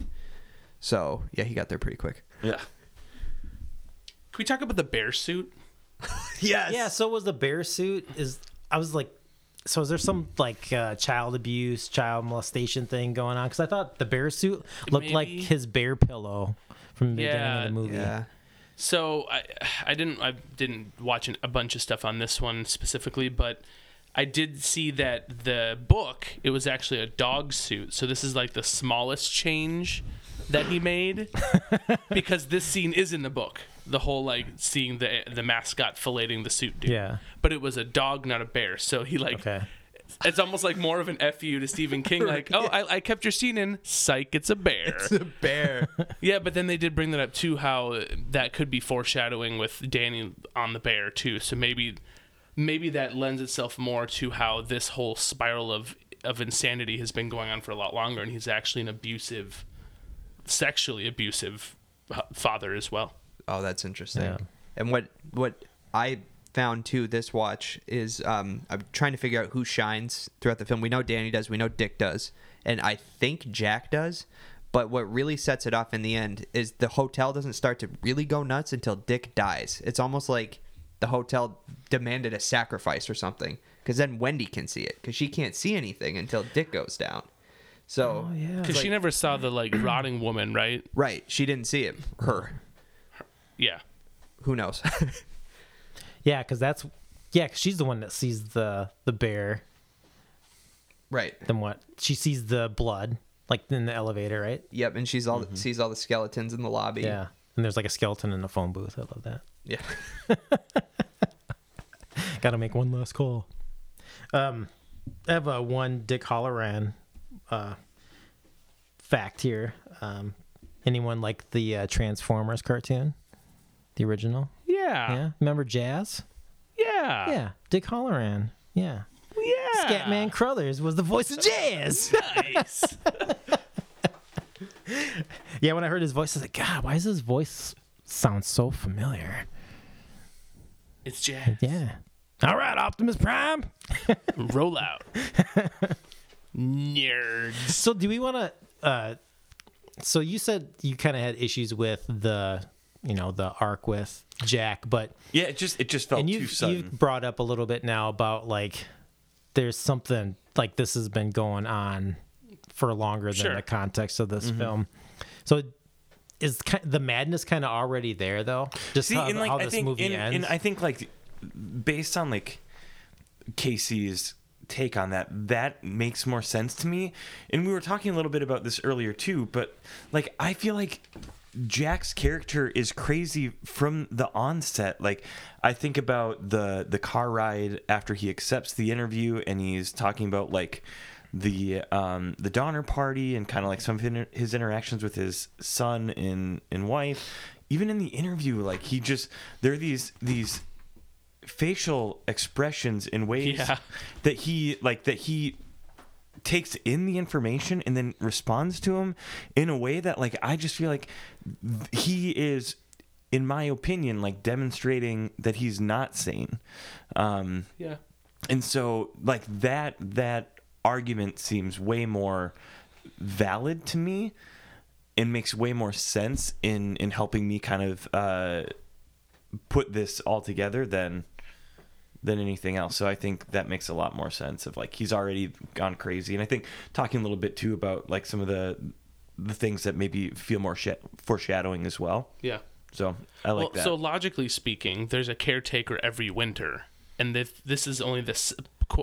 S3: So, yeah, he got there pretty quick.
S1: Yeah.
S4: Can we talk about the bear suit?
S3: Yes.
S2: Yeah, so was the bear suit is I was like so is there some like uh, child abuse, child molestation thing going on? Because I thought the bear suit looked like his bear pillow from the beginning of the movie.
S3: Yeah.
S4: So I, I didn't, I didn't watch an, a bunch of stuff on this one specifically, but I did see that the book it was actually a dog suit. So this is like the smallest change that he made because this scene is in the book. The whole like seeing the the mascot filleting the suit dude.
S2: Yeah.
S4: But it was a dog, not a bear. So he like
S2: Okay.
S4: it's almost like more of an fu to Stephen King. Like, oh, I, I kept your scene in. Psych, it's a bear.
S3: It's a bear.
S4: Yeah, but then they did bring that up too, how that could be foreshadowing with Danny on the bear too. So maybe, maybe that lends itself more to how this whole spiral of of insanity has been going on for a lot longer, and he's actually an abusive, sexually abusive uh, father as well.
S3: Oh, that's interesting.
S2: Yeah.
S3: And what what I found too this watch is um, I'm trying to figure out who shines throughout the film. We know Danny does, we know Dick does, and I think Jack does. But what really sets it off in the end is the hotel doesn't start to really go nuts until Dick dies. It's almost like the hotel demanded a sacrifice or something, because then Wendy can see it, because she can't see anything until Dick goes down. So
S2: Oh, yeah.
S4: Because she never saw the like rotting woman, right?
S3: right, she didn't see it. Her,
S4: Yeah.
S3: who knows?
S2: Yeah, because that's yeah. Cause she's the one that sees the the bear.
S3: right.
S2: Then what? She sees the blood, like in the elevator, right?
S3: Yep, and she's all sees all the skeletons in the lobby.
S2: Yeah. And there's like a skeleton in the phone booth. I love that.
S3: Yeah.
S2: Got to make one last call. Um, I have a one Dick Hallorann uh, fact here. Um, anyone like the uh, Transformers cartoon, the original?
S4: Yeah.
S2: Yeah. Remember Jazz?
S4: Yeah.
S2: Yeah. Dick Hallorann. Yeah.
S4: Yeah.
S2: Scatman Crothers was the voice of Jazz.
S4: Nice.
S2: yeah. When I heard his voice, I was like, God, why does his voice sound so familiar?
S4: it's jazz.
S2: Yeah. All right, Optimus Prime.
S4: Roll out. Nerds.
S2: So do we want to? Uh, so you said you kind of had issues with the, you know, the arc with Jack, but
S1: Yeah, it just it just felt
S2: and you've
S1: sudden.
S2: you've brought up a little bit now about like there's something like this has been going on for longer than
S4: Sure.
S2: the context of this
S1: Mm-hmm.
S2: film. So is ki- the madness kind of already there though? Just
S1: See,
S2: how,
S1: and like
S2: how
S1: I
S2: this
S1: think,
S2: movie
S1: and,
S2: ends.
S1: and I think like based on like Casey's take on that, that makes more sense to me. And we were talking a little bit about this earlier too, but like I feel like Jack's character is crazy from the onset. Like I think about the the car ride after he accepts the interview and he's talking about like the um the Donner party and kind of like some of his- his interactions with his son and and wife. Even in the interview, like he just there are these these facial expressions in ways
S4: Yeah.
S1: that he like that he takes in the information and then responds to him in a way that like I just feel like he is in my opinion like demonstrating that he's not sane um
S4: Yeah.
S1: and so like that that argument seems way more valid to me and makes way more sense in in helping me kind of uh put this all together than than anything else. So I think that makes a lot more sense of like he's already gone crazy. And I think talking a little bit too about like some of the the things that maybe feel more sh- foreshadowing as well.
S4: Yeah.
S1: So I like
S4: well,
S1: that.
S4: so logically speaking, there's a caretaker every winter, and this this is only the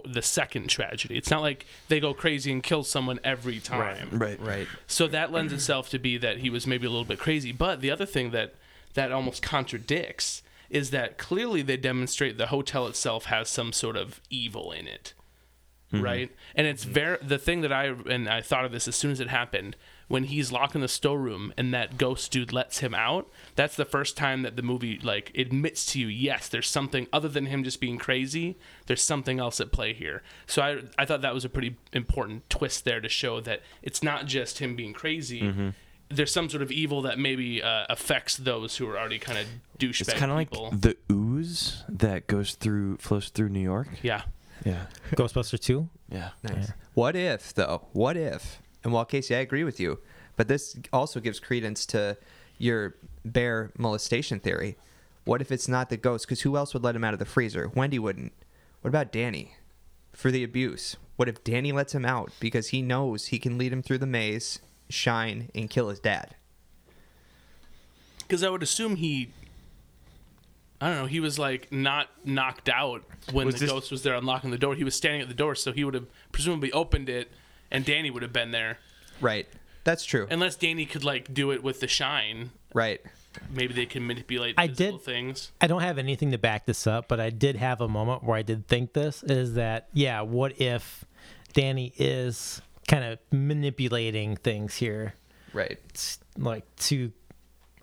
S4: the second tragedy. It's not like they go crazy and kill someone every time.
S1: right.
S3: Right.
S4: So that lends itself to be that he was maybe a little bit crazy. But the other thing that that almost contradicts is that clearly they demonstrate the hotel itself has some sort of evil in it. Mm-hmm. Right? And it's very the thing that I and I thought of this as soon as it happened when he's locked in the storeroom and that ghost dude lets him out. That's the first time that the movie like admits to you, yes, there's something other than him just being crazy. There's something else at play here. So I I thought that was a pretty important twist there to show that it's not just him being crazy. Mm-hmm. There's some sort of evil that maybe uh, affects those who are already kind of douchebag
S1: It's kind of like the ooze that goes through flows through New York.
S4: yeah.
S1: Yeah.
S2: Ghostbuster 2?
S1: Yeah.
S3: Nice. What if though? What if? And while Casey, I agree with you, but this also gives credence to your bear molestation theory. What if it's not the ghost? Because who else would let him out of the freezer? Wendy wouldn't. What about Danny for the abuse? What if Danny lets him out because he knows he can lead him through the maze, shine, and kill his dad?
S4: Because I would assume he, I don't know, he was like not knocked out when
S1: Was
S4: the
S1: this-
S4: ghost was there unlocking the door. He was standing at the door, so he would have presumably opened it, and Danny would have been there.
S3: Right. That's true.
S4: Unless Danny could like do it with the shine.
S3: right.
S4: maybe they can manipulate
S2: I did-
S4: things.
S2: I don't have anything to back this up, but I did have a moment where I did think this is that yeah, what if Danny is kind of manipulating things here,
S3: Right.
S2: It's like to.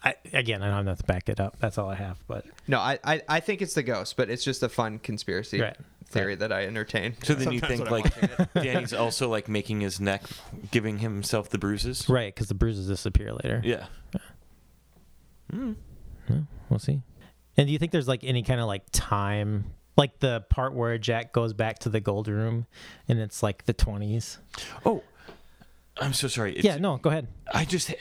S2: I, again, I don't have to back it up. That's all I have. But
S3: No, I, I I think it's the ghost, but it's just a fun conspiracy
S2: Right.
S3: theory that I entertain.
S1: So then you think like. Danny's also like making his neck, giving himself the bruises.
S2: right, because the bruises disappear later.
S1: Yeah. Hmm.
S2: We'll see. And do you think there's like any kind of like time, like the part where Jack goes back to the gold room, and it's like the 20s?
S1: Oh, I'm so sorry. It's,
S2: Yeah, no, go ahead.
S1: I just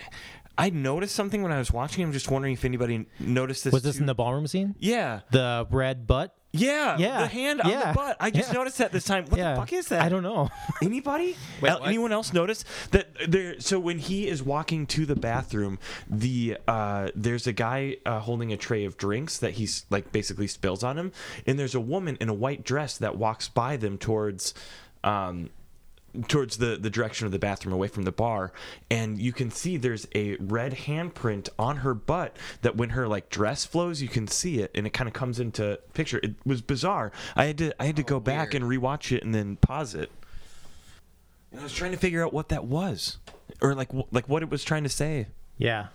S1: I noticed something when I was watching. I'm just wondering if anybody noticed this.
S2: Was this
S1: too.
S2: in the ballroom scene?
S1: Yeah.
S2: The red butt?
S1: Yeah.
S2: Yeah.
S1: The hand on
S2: Yeah.
S1: the butt. I just
S2: Yeah.
S1: noticed that this time. What
S2: yeah.
S1: the fuck is that?
S2: I don't know.
S1: Anybody?
S3: Wait,
S1: El- anyone else notice that there? So when he is walking to the bathroom, the uh, there's a guy uh, holding a tray of drinks that he's like basically spills on him, and there's a woman in a white dress that walks by them towards. Um, towards the the direction of the bathroom away from the bar and you can see there's a red handprint on her butt that when her like dress flows you can see it and it kind of comes into picture. It was bizarre. I had to i had to go oh,
S3: back
S1: and rewatch it and then pause it. And i was trying to figure out what that was or like wh- like what it was trying to say.
S2: Yeah.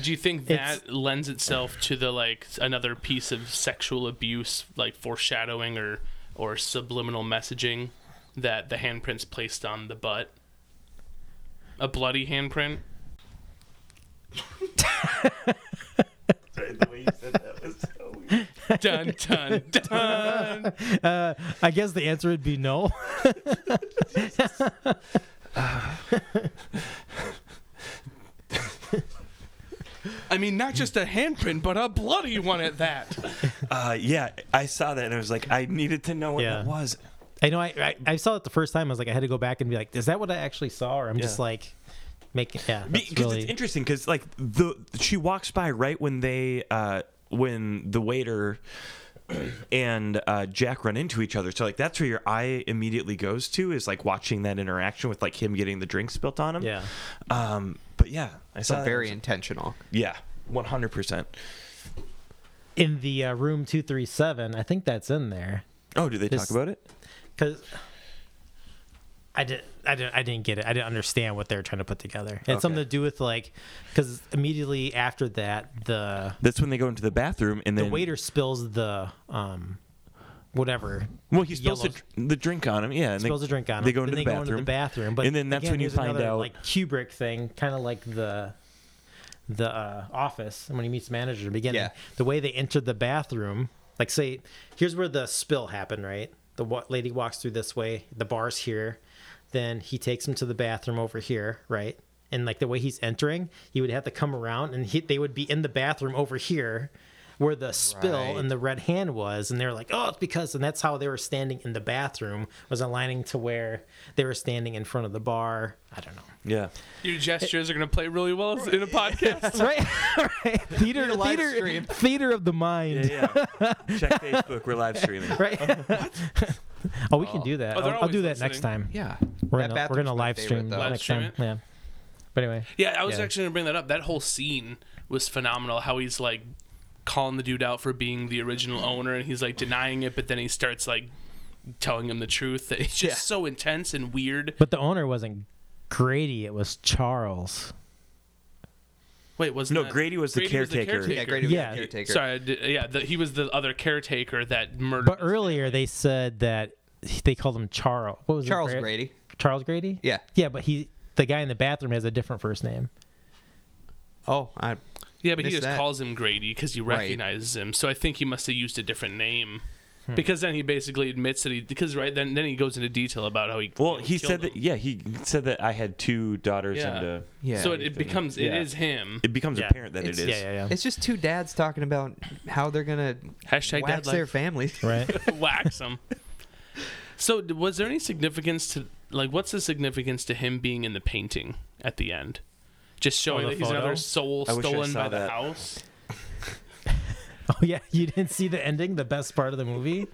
S4: Do you think
S2: It's-
S4: that lends itself to the like another piece of sexual abuse, like foreshadowing or or subliminal messaging that the handprints placed on the butt? A bloody handprint. dun dun dun.
S2: Uh, I guess the answer would be no.
S4: I mean, not just a handprint, but a bloody one at that.
S1: uh yeah i saw that and i was like i needed to know what
S2: Yeah.
S1: that was
S2: I know I, I I saw it the first time. I was like, I had to go back and be like, is that what I actually saw? Or I'm just like making yeah.
S1: because
S2: really
S1: it's interesting because like the she walks by right when they uh when the waiter and uh jack run into each other so like that's where your eye immediately goes to is like watching that interaction with like him getting the drink spilt on him
S2: yeah.
S1: um but yeah i
S3: So
S1: saw that.
S3: very intentional.
S1: yeah 100%
S2: In the uh, room two three seven, I think that's in there
S1: oh do they
S2: This-
S1: talk about it
S2: because I did I didn't I didn't get it. I didn't understand what they were trying to put together. It had
S1: Okay.
S2: something to do with like because immediately after that the
S1: that's when they go into the bathroom and
S2: the
S1: then
S2: waiter spills the um whatever
S1: well he spills the, the drink on him yeah and
S2: spills a drink on him.
S1: they go
S2: then
S1: into
S2: they
S1: the
S2: go into
S1: bathroom
S2: the bathroom. But
S1: and then that's
S2: again,
S1: when you find
S2: another,
S1: out-
S2: like Kubrick thing, kind of like the the uh, office. And when he meets the manager in the beginning,
S3: Yeah.
S2: the way they entered the bathroom, like say, here's where the spill happened, right? The lady walks through this way, the bar's here, then he takes him to the bathroom over here, right? And like the way he's entering, he would have to come around, and he, they would be in the bathroom over here, where the spill
S3: Right.
S2: and the red hand was, and they're like, oh, it's because, and that's how they were standing in the bathroom was aligning to where they were standing in front of the bar. I don't know.
S1: Yeah
S4: Your gestures are going to play really well in a podcast.
S2: right, right. Theater,
S3: live
S2: theater,
S3: stream.
S2: theater of the mind.
S1: yeah yeah check facebook we're live streaming
S2: Right. oh, we can do that.
S4: Oh,
S2: I'll, I'll do
S4: always
S2: that next time.
S3: Yeah.
S2: We're gonna we're gonna live
S3: favorite,
S2: stream
S3: though.
S4: Live
S2: next
S4: stream
S2: time.
S4: it?
S2: Yeah. But anyway,
S4: Yeah, I was
S2: Yeah.
S4: actually going to bring that up. That whole scene was phenomenal. How he's like calling the dude out for being the original owner, and he's like denying it, but then he starts like telling him the truth. It's just
S3: Yeah.
S4: so intense and weird.
S2: but the owner wasn't Grady. It was Charles.
S4: Wait, was
S1: No, Grady was the caretaker.
S3: Yeah, Grady was
S2: Yeah.
S3: the caretaker.
S4: Sorry, I did- yeah, the, he was the other caretaker that murdered.
S2: But earlier they said that they called him Charles. What was it?
S3: Charles
S2: Gra-
S3: Grady.
S2: Charles Grady.
S3: Yeah.
S2: Yeah, but he the guy in the bathroom has a different first name.
S3: Oh, I
S4: yeah, but he just
S3: that.
S4: calls him Grady because he
S3: Right.
S4: recognizes him. So I think he must have used a different name.
S2: Hmm.
S4: Because then he basically admits that he because right then then he goes into detail about how he
S1: Well,
S4: you know,
S1: he
S4: killed
S1: said that. Yeah, he said that I had two daughters
S4: Yeah.
S1: and uh,
S3: yeah.
S4: so it, it becomes it
S1: Yeah.
S4: is him.
S1: it becomes
S2: Yeah.
S1: apparent that
S3: It's-
S1: it is.
S2: Yeah, yeah, yeah.
S3: it's just two dads talking about how they're gonna
S4: Hashtag
S3: wax
S4: dad
S3: their
S4: life.
S3: families.
S2: Right.
S4: wax them So, was there any significance to like what's the significance to him being in the painting at the end? Just showing
S2: the
S4: that he's
S2: photo?
S4: another soul
S1: I
S4: stolen by the
S1: that.
S4: house.
S2: Oh yeah, you didn't see the ending, the best part of the movie.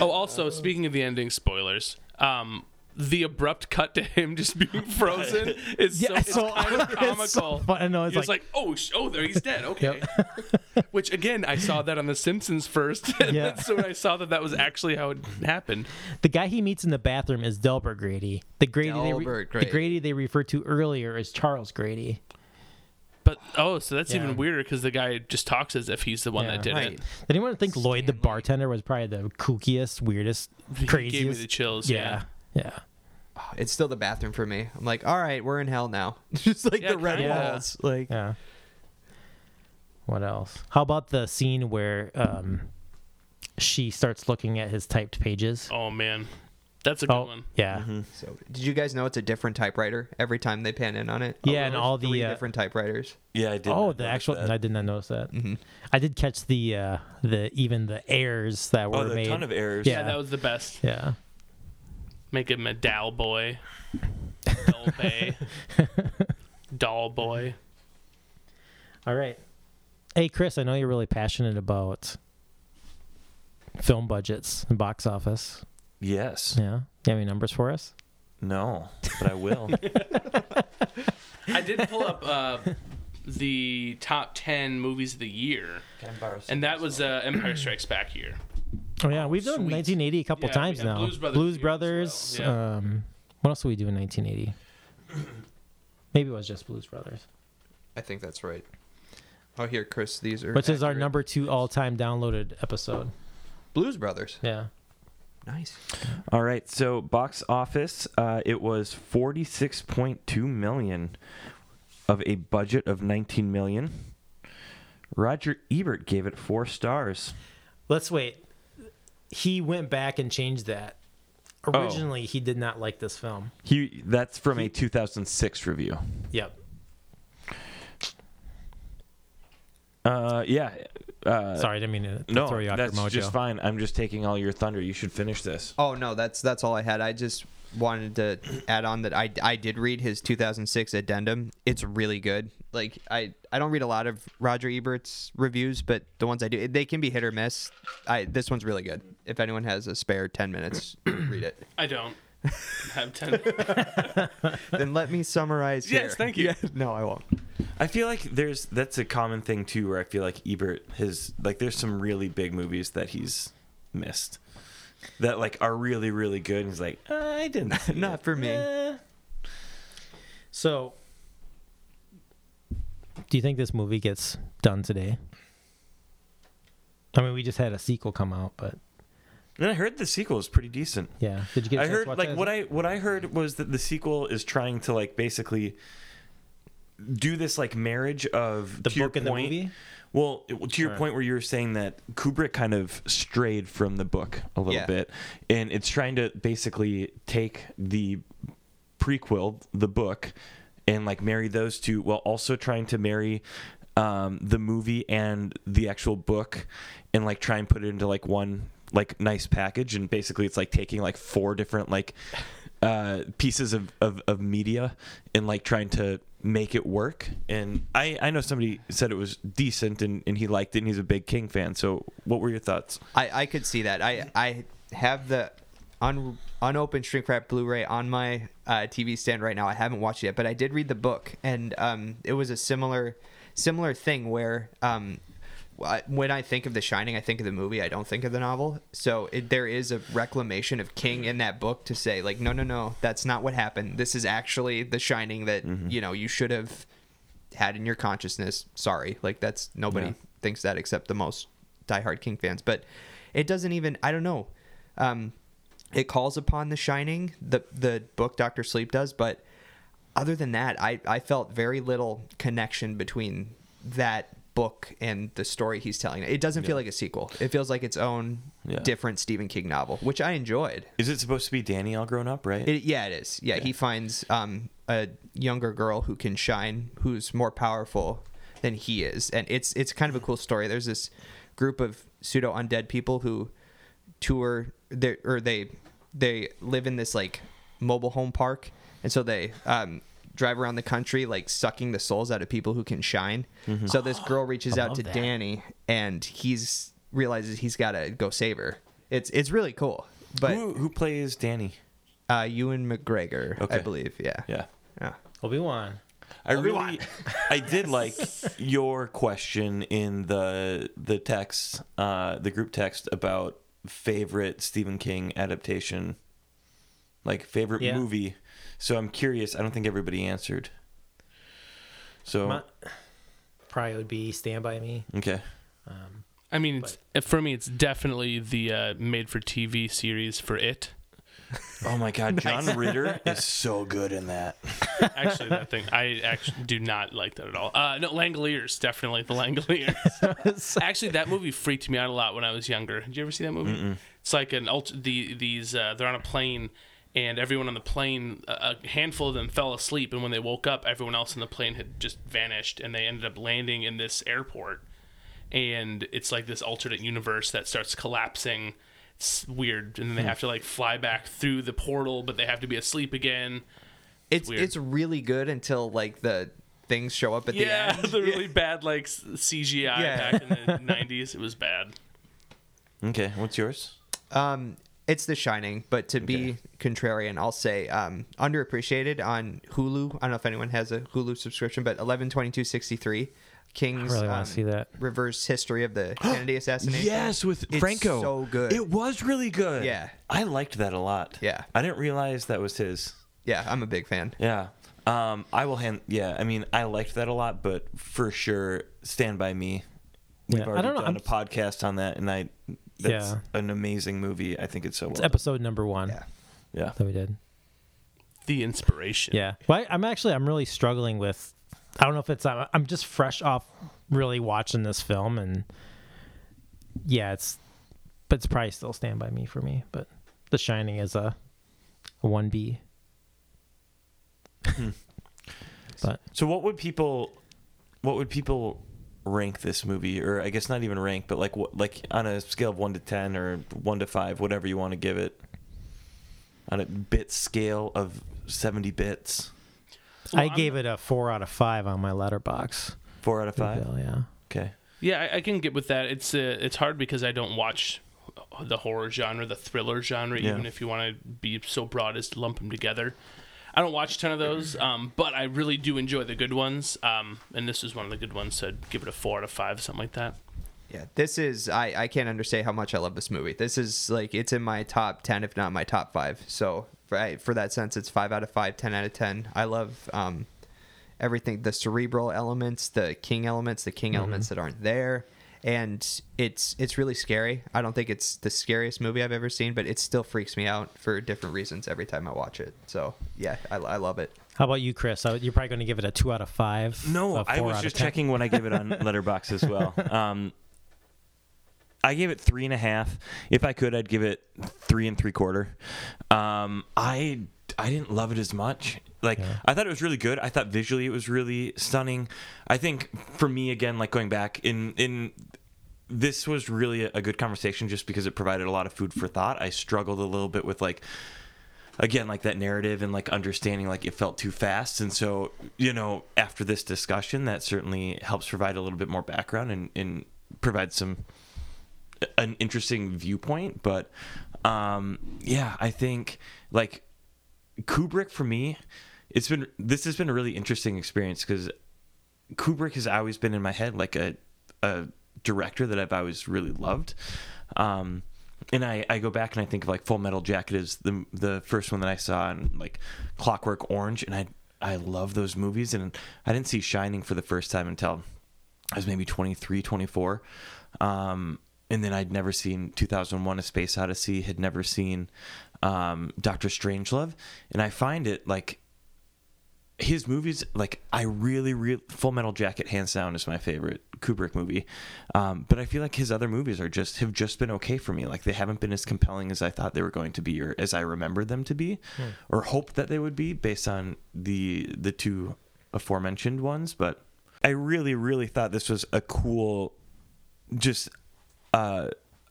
S4: Oh, also speaking of the ending, spoilers. Um, the abrupt cut to him just being frozen is so,
S2: Yeah,
S4: it's
S2: so-
S4: kind of comical.
S2: it's so. I know, it's
S4: It's
S2: like-
S4: like, oh, sh- oh, there he's dead. Okay. Which again, I saw that on The Simpsons first. and
S2: Yeah.
S4: so when I saw that that was actually how it happened.
S2: The guy he meets in the bathroom is Delbert Grady. The Grady, they re-
S3: Delbert
S2: the
S3: Grady.
S2: Grady they referred to earlier is Charles Grady.
S4: But oh, so that's
S2: Yeah.
S4: even weirder because the guy just talks as if he's the one
S2: Yeah.
S4: that did
S3: Right.
S4: it.
S2: Did anyone think Lloyd the bartender was probably the kookiest, weirdest,
S4: He
S2: craziest?
S4: gave me the chills.
S2: yeah,
S4: Yeah.
S2: yeah.
S3: It's still the bathroom for me. I'm like, all right, we're in hell now. Just like
S4: Yeah,
S3: the red
S4: kinda.
S3: walls. Like,
S2: Yeah. What else? How about the scene where um, she starts looking at his typed pages?
S4: Oh man, that's a good
S2: Oh,
S4: one.
S2: yeah.
S3: so did you guys know it's a different typewriter every time they pan in on it?
S2: Yeah, and
S3: There's
S2: all the, uh,
S3: different typewriters.
S1: Yeah, I did.
S2: Oh,
S1: not
S2: the actual.
S1: that.
S2: I did not notice that.
S3: Mhm.
S2: I did catch the uh, the even the errors that were made.
S1: Oh, the
S2: made.
S1: ton of errors.
S2: Yeah.
S4: Yeah, that was the best.
S2: yeah.
S4: Make him a Dow boy, Doll Bay, Doll boy.
S2: All right. Hey, Chris, I know you're really passionate about film budgets and box office.
S1: Yes.
S2: Yeah. You have any numbers for us?
S1: No, but I will.
S4: I did pull up uh, the top ten movies of the year, and that was uh, Empire Strikes Back year.
S2: Oh yeah, we've done
S1: sweet.
S2: 1980 a couple
S4: Yeah,
S2: times
S4: have
S2: now.
S4: Blues Brothers
S2: Blues
S4: here as
S2: Brothers.
S4: well, yeah.
S2: Um, what else did we do in 1980? Maybe it was just Blues Brothers,
S3: I think that's right. Oh, here, Chris, these are.
S2: which is our
S3: accurate.
S2: number two all-time downloaded episode.
S3: Blues Brothers.
S2: Yeah.
S3: Nice.
S1: All right, so box office, uh, it was forty-six point two million of a budget of nineteen million. Roger Ebert gave it four stars.
S2: Let's wait. He went back and changed that.
S1: Oh.
S2: Originally, he did not like this film.
S1: He that's from a two thousand six review.
S2: Yep.
S1: Uh, yeah. Uh,
S2: Sorry, I didn't mean to
S1: no,
S2: throw you off
S1: that's
S2: your mojo.
S1: just fine. I'm just taking all your thunder. You should finish this.
S3: Oh no, that's that's all I had. I just wanted to add on that I, I did read his 2006 addendum. It's really good. Like I I don't read a lot of Roger Ebert's reviews, but the ones I do, they can be hit or miss. I this one's really good. If anyone has a spare 10 minutes, read it.
S4: I don't have ten.
S3: Then let me summarize here.
S4: Yes, thank you.
S3: Yeah, no, I won't.
S1: I feel like there's that's a common thing too, where I feel like Ebert has like there's some really big movies that he's missed that like are really really good. And he's like, "Uh, I didn't. see
S3: Not
S1: it."
S3: for me.
S1: Eh.
S2: So, do you think this movie gets done today? I mean, we just had a sequel come out, but
S1: And I heard the sequel is pretty decent.
S2: yeah. Did you get?
S1: I heard like
S2: that?
S1: what I what I heard was that the sequel is trying to like basically do this like marriage of
S2: the book and the movie.
S1: Well, to your point where you were saying that Kubrick kind of strayed from the book a little
S3: Yeah.
S1: bit, and it's trying to basically take the prequel, the book, and like marry those two, while also trying to marry um, the movie and the actual book, and like try and put it into like one like nice package. And basically, it's like taking like four different like uh, pieces of, of, of media and like trying to make it work. And I, I know somebody said it was decent and, and he liked it and he's a big King fan. So what were your thoughts?
S3: I, I could see that. I I have the un, unopened shrink wrap Blu-ray on my uh, TV stand right now. I haven't watched it yet, but I did read the book, and um, it was a similar similar thing where um, when I think of The Shining, I think of the movie. I don't think of the novel. So it, there is a reclamation of King in that book to say like, no, no, no, that's not what happened. This is actually The Shining that you know you should have had in your consciousness. Sorry, like that's nobody
S1: Yeah.
S3: thinks that except the most diehard King fans. But it doesn't even. I don't know. Um, it calls upon The Shining, the the book Doctor Sleep does, but other than that, I I felt very little connection between that book and the story he's telling. It doesn't feel like a sequel. It feels like its own
S1: Yeah.
S3: different Stephen King novel, which I enjoyed.
S1: Is it supposed to be Danny all grown up, right?
S3: It, yeah, it is. Yeah, he finds um, a younger girl who can shine, who's more powerful than he is, and it's it's kind of a cool story. There's this group of pseudo undead people who tour or they they live in this like mobile home park, and so they um, drive around the country like sucking the souls out of people who can shine. So this girl reaches
S2: I
S3: out to
S2: that.
S3: Danny, and he's realizes he's got to go save her. It's it's really cool, but
S1: who, who plays Danny?
S3: Uh, Ewan McGregor, I believe. Yeah.
S1: Yeah.
S3: Yeah.
S2: Obi Wan.
S1: I
S3: Obi-Wan.
S1: really, I did like your question in the the text, uh, the group text about favorite Stephen King adaptation, like favorite
S2: Yeah.
S1: movie. So I'm curious. I don't think everybody answered. So
S2: My, probably would be Stand by Me.
S1: okay,
S4: I mean, it's, for me, it's definitely the uh, made-for-TV series for It.
S1: oh my God, John Ritter is so good in that.
S4: Actually, that thing I actually do not like that at all. Uh, no, Langoliers, definitely the Langoliers. actually, that movie freaked me out a lot when I was younger. Did you ever see that movie? It's like an ult- the these uh, they're on a plane. And everyone on the plane, a a handful of them fell asleep. And when they woke up, everyone else in the plane had just vanished. And they ended up landing in this airport. and it's like this alternate universe that starts collapsing. It's weird, and then they have to like fly back through the portal, but they have to be asleep again.
S3: It's
S4: weird.
S3: it's really good until like the things show up at
S4: yeah,
S3: the end.
S4: Yeah, the really bad like CGI
S3: Yeah.
S4: back in the '90s. It was bad.
S1: Okay, what's yours?
S3: Um, it's The Shining, but to be contrarian, I'll say um, underappreciated on Hulu. I don't know if anyone has a Hulu subscription, but eleven twenty two sixty three. King's
S2: I really
S3: um,
S2: see that.
S3: reverse history of the Kennedy assassination.
S1: Yes, with
S3: It's
S1: Franco.
S3: so good.
S1: It was really good.
S3: Yeah.
S1: I liked that a lot.
S3: Yeah.
S1: I didn't realize that was his.
S3: yeah, I'm a big fan.
S1: Yeah. Um, I will hand. Yeah, I mean, I liked that a lot, but for sure, Stand by Me. We've
S2: Yeah, I
S1: already
S2: don't know,
S1: done
S2: I'm-
S1: a podcast on that, and I. That's
S2: Yeah.
S1: an amazing movie. I think it's so
S2: It's
S1: well.
S2: episode number one
S3: Yeah.
S1: yeah.
S2: that we did.
S4: The inspiration.
S2: Yeah. Well, I, I'm actually I'm really struggling with. I don't know if it's I'm, I'm just fresh off really watching this film and yeah, it's but it's probably still Stand by Me for me. But The Shining is a a one B. Hmm. but
S1: So, what would people, what would people rank this movie, or I guess not even rank, but like what, like on a scale of one to ten or one to five, whatever you want to give it, on a bit scale of seventy bits,
S2: I
S4: I'm-
S2: gave it a four out of five on my letterbox.
S1: four out of five.
S2: Yeah.
S1: Okay.
S4: Yeah, I, I can get with that. It's uh, it's hard because I don't watch the horror genre, the thriller genre.
S1: Yeah.
S4: Even if you want to be so broad as to lump them together, I don't watch a ton of those. Um, but I really do enjoy the good ones. Um, and this is one of the good ones. So I'd give it a four out of five, something like that.
S3: Yeah, this is I I can't understate how much I love this movie. This is like it's in my top ten, if not my top five. So for I, for that sense, it's five out of five, 10 out of ten. I love um, everything, the cerebral elements, the King elements, the King elements that aren't there, and it's it's really scary. I don't think it's the scariest movie I've ever seen, but it still freaks me out for different reasons every time I watch it. So yeah, I, I love it.
S2: How about you, Chris? Uh, You're probably going to give it a two out of five.
S1: No,
S2: a
S1: I
S2: four
S1: was just checking when I gave it on Letterbox as well. Um, I gave it three and a half. If I could, I'd give it three and three quarter. Um, I I didn't love it as much. Like I thought it was really good. I thought visually it was really stunning. I think for me again, like going back in in this was really a, good conversation just because it provided a lot of food for thought. I struggled a little bit with like again like that narrative and like understanding like it felt too fast and so you know after this discussion that certainly helps provide a little bit more background and, and provide some an interesting viewpoint but um yeah i think like kubrick for me it's been this has been a really interesting experience because kubrick has always been in my head like a a director that i've always really loved. Um and I, I go back and I think of like Full Metal Jacket is the the first one that I saw and like Clockwork Orange. And I I love those movies. And I didn't see Shining for the first time until I was maybe 23 24 um, and then I'd never seen 2001 A Space Odyssey had never seen um, Doctor Strangelove. And I find it like his movies like i really really full metal jacket hands down is my favorite kubrick movie. Um, but i feel like his other movies are just have just been okay for me. Like they haven't been as compelling as i thought they were going to be or as i remembered them to be or hoped that they would be based on the the two aforementioned ones. But i really really thought this was a cool just uh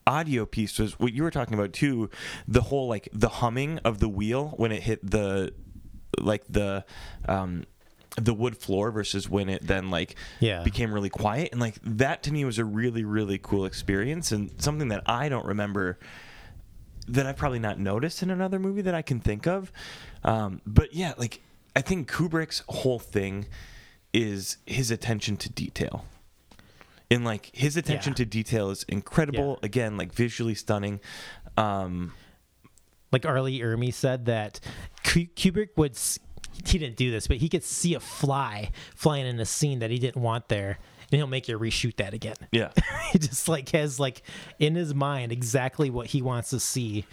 S1: audio piece was what you were talking about too. The whole like the humming of the wheel when it hit the like the um the wood floor versus when it then like
S2: Yeah.
S1: became really quiet and like that to me was a really really cool experience and something that I don't remember that I've probably not noticed in another movie that I can think of. Um, but yeah, like I think Kubrick's whole thing is his attention to detail. And like his attention
S2: Yeah.
S1: to detail is incredible.
S2: Yeah.
S1: Again, like visually stunning. Um,
S2: like R. Lee Ermey said that Kubrick would he didn't do this, but he could see a fly flying in a scene that he didn't want there, and he'll make you reshoot that again.
S1: yeah.
S2: he just like has like in his mind exactly what he wants to see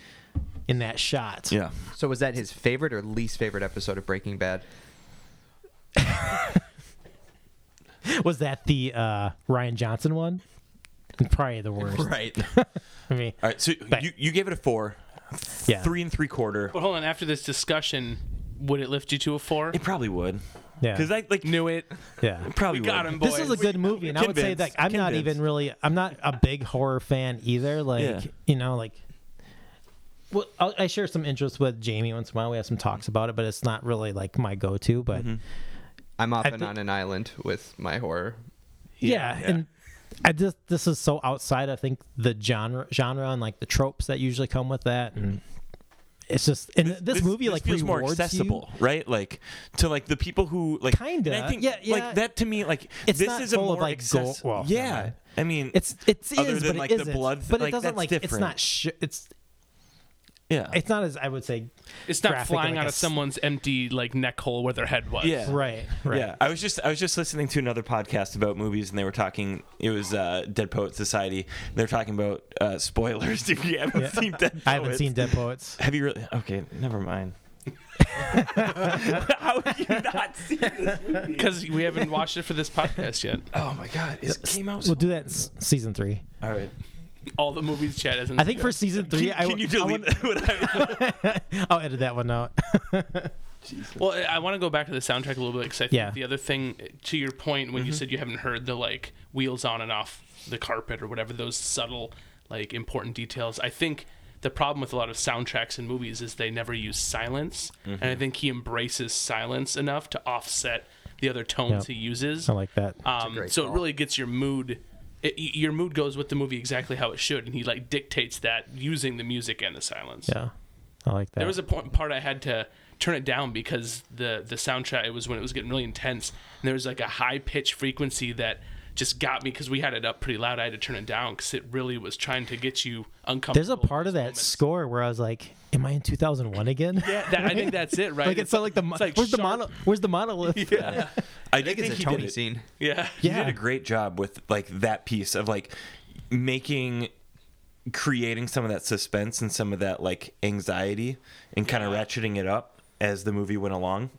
S2: in that shot.
S1: Yeah.
S3: So was that his favorite or least favorite episode of Breaking Bad?
S2: Was that the uh, Rian Johnson one? Probably the worst.
S3: Right.
S2: I mean,
S1: All right. So
S2: Back-
S1: you, you gave it a four,
S2: yeah,
S1: three and three quarter.
S4: But hold on, after this discussion, would it lift you to a four?
S1: It probably would.
S2: yeah,
S1: Because I like
S4: Knew it.
S2: yeah.
S1: it probably
S4: We got
S1: would.
S4: him,
S2: This is a good movie, and I would say that I'm not
S1: Convinced.
S2: even really. I'm not a big horror fan either. Like
S1: Yeah.
S2: you know, like. Well, I'll, I share some interest with Jamie once in a while. We have some talks about it, but it's not really like my go-to. But
S1: Mm-hmm.
S3: I'm often
S2: think-
S3: on an island with my horror.
S2: yeah,
S1: yeah.
S2: and I just this is so outside. I think the genre, genre, and like the tropes that usually come with that, and mm-hmm. it's just and this, movie like
S1: feels more
S2: rewards you.
S1: accessible, right? Like to like the people who like
S2: Kinda.
S1: I think
S2: Yeah, yeah.
S1: like that to me like
S2: It's
S1: this
S2: not
S1: is a
S2: full
S1: more
S2: of, like,
S1: access-
S2: gold- well,
S1: yeah. I mean,
S2: It's it's
S1: Other
S2: is,
S1: than,
S2: but
S1: like,
S2: it
S1: the blood-
S2: but
S1: like,
S2: it doesn't like it's
S1: different.
S2: not. Sh- it's
S1: yeah,
S2: it's not as I would say.
S4: It's not
S2: graphic,
S4: flying
S2: like
S4: out
S2: a
S4: of
S2: s-
S4: someone's empty like neck hole where their head was.
S1: Yeah.
S2: Right. Right.
S1: Yeah, I was just I was just listening to another podcast about movies, and they were talking. It was uh, Dead Poet Society. They were talking about uh, spoilers. If you haven't
S2: Yeah.
S1: seen Dead, Poets.
S2: I haven't
S1: Poets.
S2: seen Dead Poets.
S1: Have you really? Okay, never mind. How have you not seen this movie?
S4: Because we haven't watched it for this podcast yet.
S1: Oh my god, it came out.
S2: We'll do that in s- season three.
S1: All right.
S4: All the movies Chad hasn't
S2: I think for season three,
S1: Can,
S2: I,
S1: can you
S2: I
S1: delete
S2: want-
S1: that? I-
S2: I'll edit that one out.
S4: Well, I- I want to go back to the soundtrack a little bit because I think
S2: Yeah.
S4: the other thing, to your point, when you said you haven't heard the like wheels on and off the carpet or whatever, those subtle, like important details. I think the problem with a lot of soundtracks and movies is they never use silence, and I think he embraces silence enough to offset the other tones
S2: Yep.
S4: he uses.
S2: I like that.
S4: Um,
S3: great
S4: so it really gets your mood. It, your mood goes with the movie exactly how it should, and he like dictates that using the music and the silence.
S2: Yeah, I like that.
S4: There was a point, part I had to turn it down because the the soundtrack it was when it was getting really intense, and there was like a high pitch frequency that just got me because we had it up pretty loud. I had to turn it down because it really was trying to get you uncomfortable.
S2: There's a part of that
S4: moments.
S2: score where I was like, "Am I in 2001 again?"
S4: Yeah, that, I think that's it, right?
S2: like it felt like the mo-
S4: it's like
S2: where's the
S4: sharp-
S2: mono- where's the monolith?
S1: yeah. I,
S3: I think it's a
S1: he
S3: Tony
S1: it.
S3: scene.
S4: Yeah,
S1: He
S2: Yeah.
S1: did a great job with like that piece of like making creating some of that suspense and some of that like anxiety and kind of
S4: Yeah.
S1: ratcheting it up as the movie went along.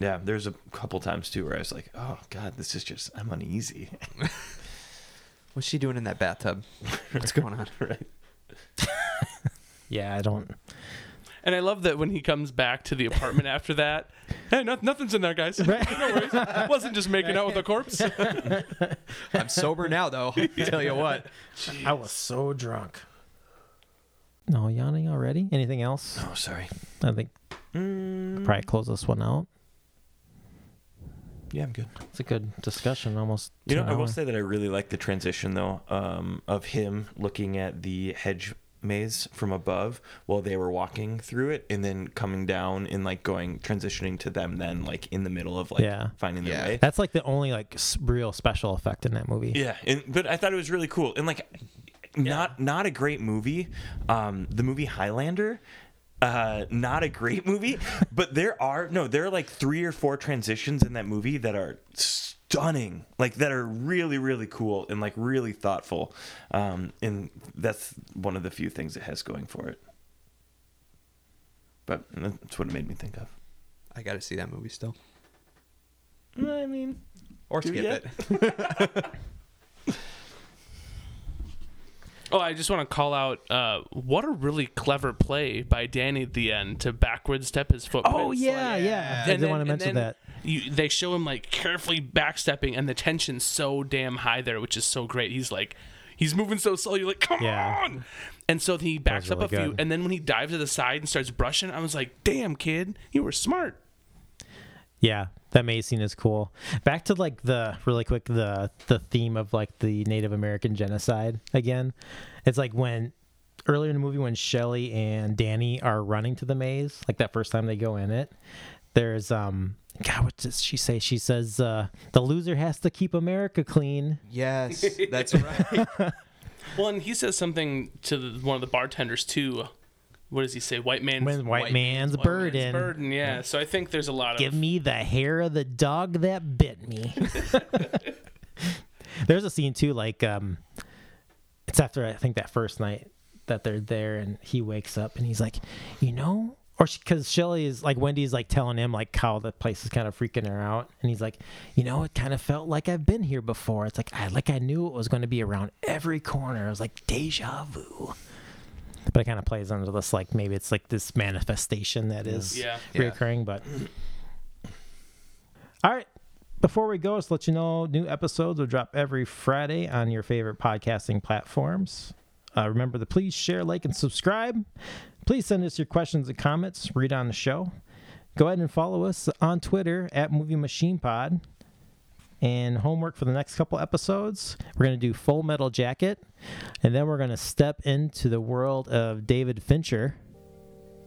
S1: Yeah, there's a couple times too where I was like, "Oh God, this is just I'm uneasy."
S3: What's she doing in that bathtub? What's going on?
S1: right?
S2: Yeah, I don't.
S4: and I love that when he comes back to the apartment after that. Hey, no, nothing's in there, guys.
S2: Right.
S4: No worries. Wasn't just making out with a corpse.
S3: I'm sober now, though. Tell you what.
S2: I was so drunk. No yawning already. Anything else?
S1: Oh, sorry.
S2: I think
S1: Mm,
S2: probably close this one out.
S1: Yeah, I'm good.
S2: It's a good discussion. Almost.
S1: You know,
S2: two
S1: I will say that I really like the transition though um, of him looking at the hedge maze from above while they were walking through it, and then coming down and like going transitioning to them then like in the middle of like
S2: Yeah.
S1: finding their
S3: Yeah.
S1: way.
S2: That's like the only like s- real special effect in that movie.
S1: Yeah, and, but I thought it was really cool and like not not a great movie. Um, the movie Highlander. Uh, not a great movie, but there are no, there are like three or four transitions in that movie that are stunning, like that are really, really cool and like really thoughtful. Um, and that's one of the few things it has going for it. But that's what it made me think of.
S3: I got to see that movie still.
S1: I mean,
S3: Or skip it.
S4: Oh, I just want to call out uh, what a really clever play by Danny at the end to backward step his footprints.
S2: Oh yeah,
S4: like-
S2: yeah. I didn't
S4: then-
S2: want to
S4: and
S2: mention
S4: then
S2: that.
S4: You, they show him like carefully backstepping, and the tension's so damn high there, which is so great. He's like, he's moving so slow. You're like, come
S2: Yeah.
S4: on! And so he backs up
S2: really
S4: a few, and then when he dives to the side and starts brushing, I was like, damn kid, you were smart.
S2: Yeah, that maze scene is cool. Back to like the really quick the the theme of like the Native American genocide again. It's like when earlier in the movie when Shelley and Danny are running to the maze, like that first time they go in it. There's um, God, what does she say? She says uh, the loser has to keep America clean.
S3: Yes, that's right.
S4: Well, and he says something to the, one of the bartenders too. What does he say? White man's
S2: When white, man's,
S4: white
S2: burden.
S4: man's burden. Yeah. So I think there's a lot of
S2: Give me the hair of the dog that bit me. There's a scene too, like um, it's after I think that first night that they're there, and he wakes up and he's like, you know, or because Shelley is like Wendy's like telling him like how the place is kind of freaking her out, and he's like, you know, it kind of felt like I've been here before. It's like I like I knew it was going to be around every corner. I was like deja vu. But it kind of plays under this like maybe it's like this manifestation that is
S4: Yeah.
S3: Yeah.
S2: reoccurring, but all right. Before we go, let's let you know new episodes will drop every Friday on your favorite podcasting platforms. Uh, remember to please share, like, and subscribe. Please send us your questions and comments. Read on the show. Go ahead and follow us on Twitter at Movie Machine Pod. And homework for the next couple episodes, we're going to do Full Metal Jacket, and then we're going to step into the world of David Fincher.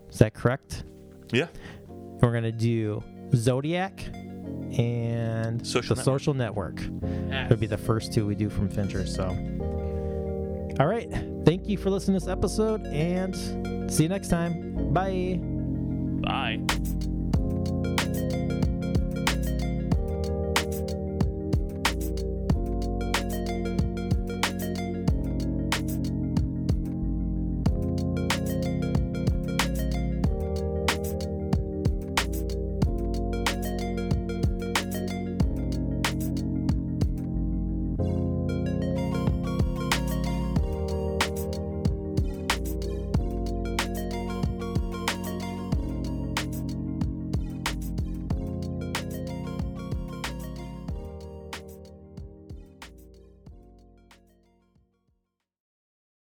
S2: Is that correct?
S1: Yeah.
S2: We're going to do Zodiac and
S1: Social
S2: the
S1: Network.
S2: Social Network. Would be the first two we do from Fincher. So, all right. Thank you for listening to this episode, and see you next time. Bye.
S4: Bye.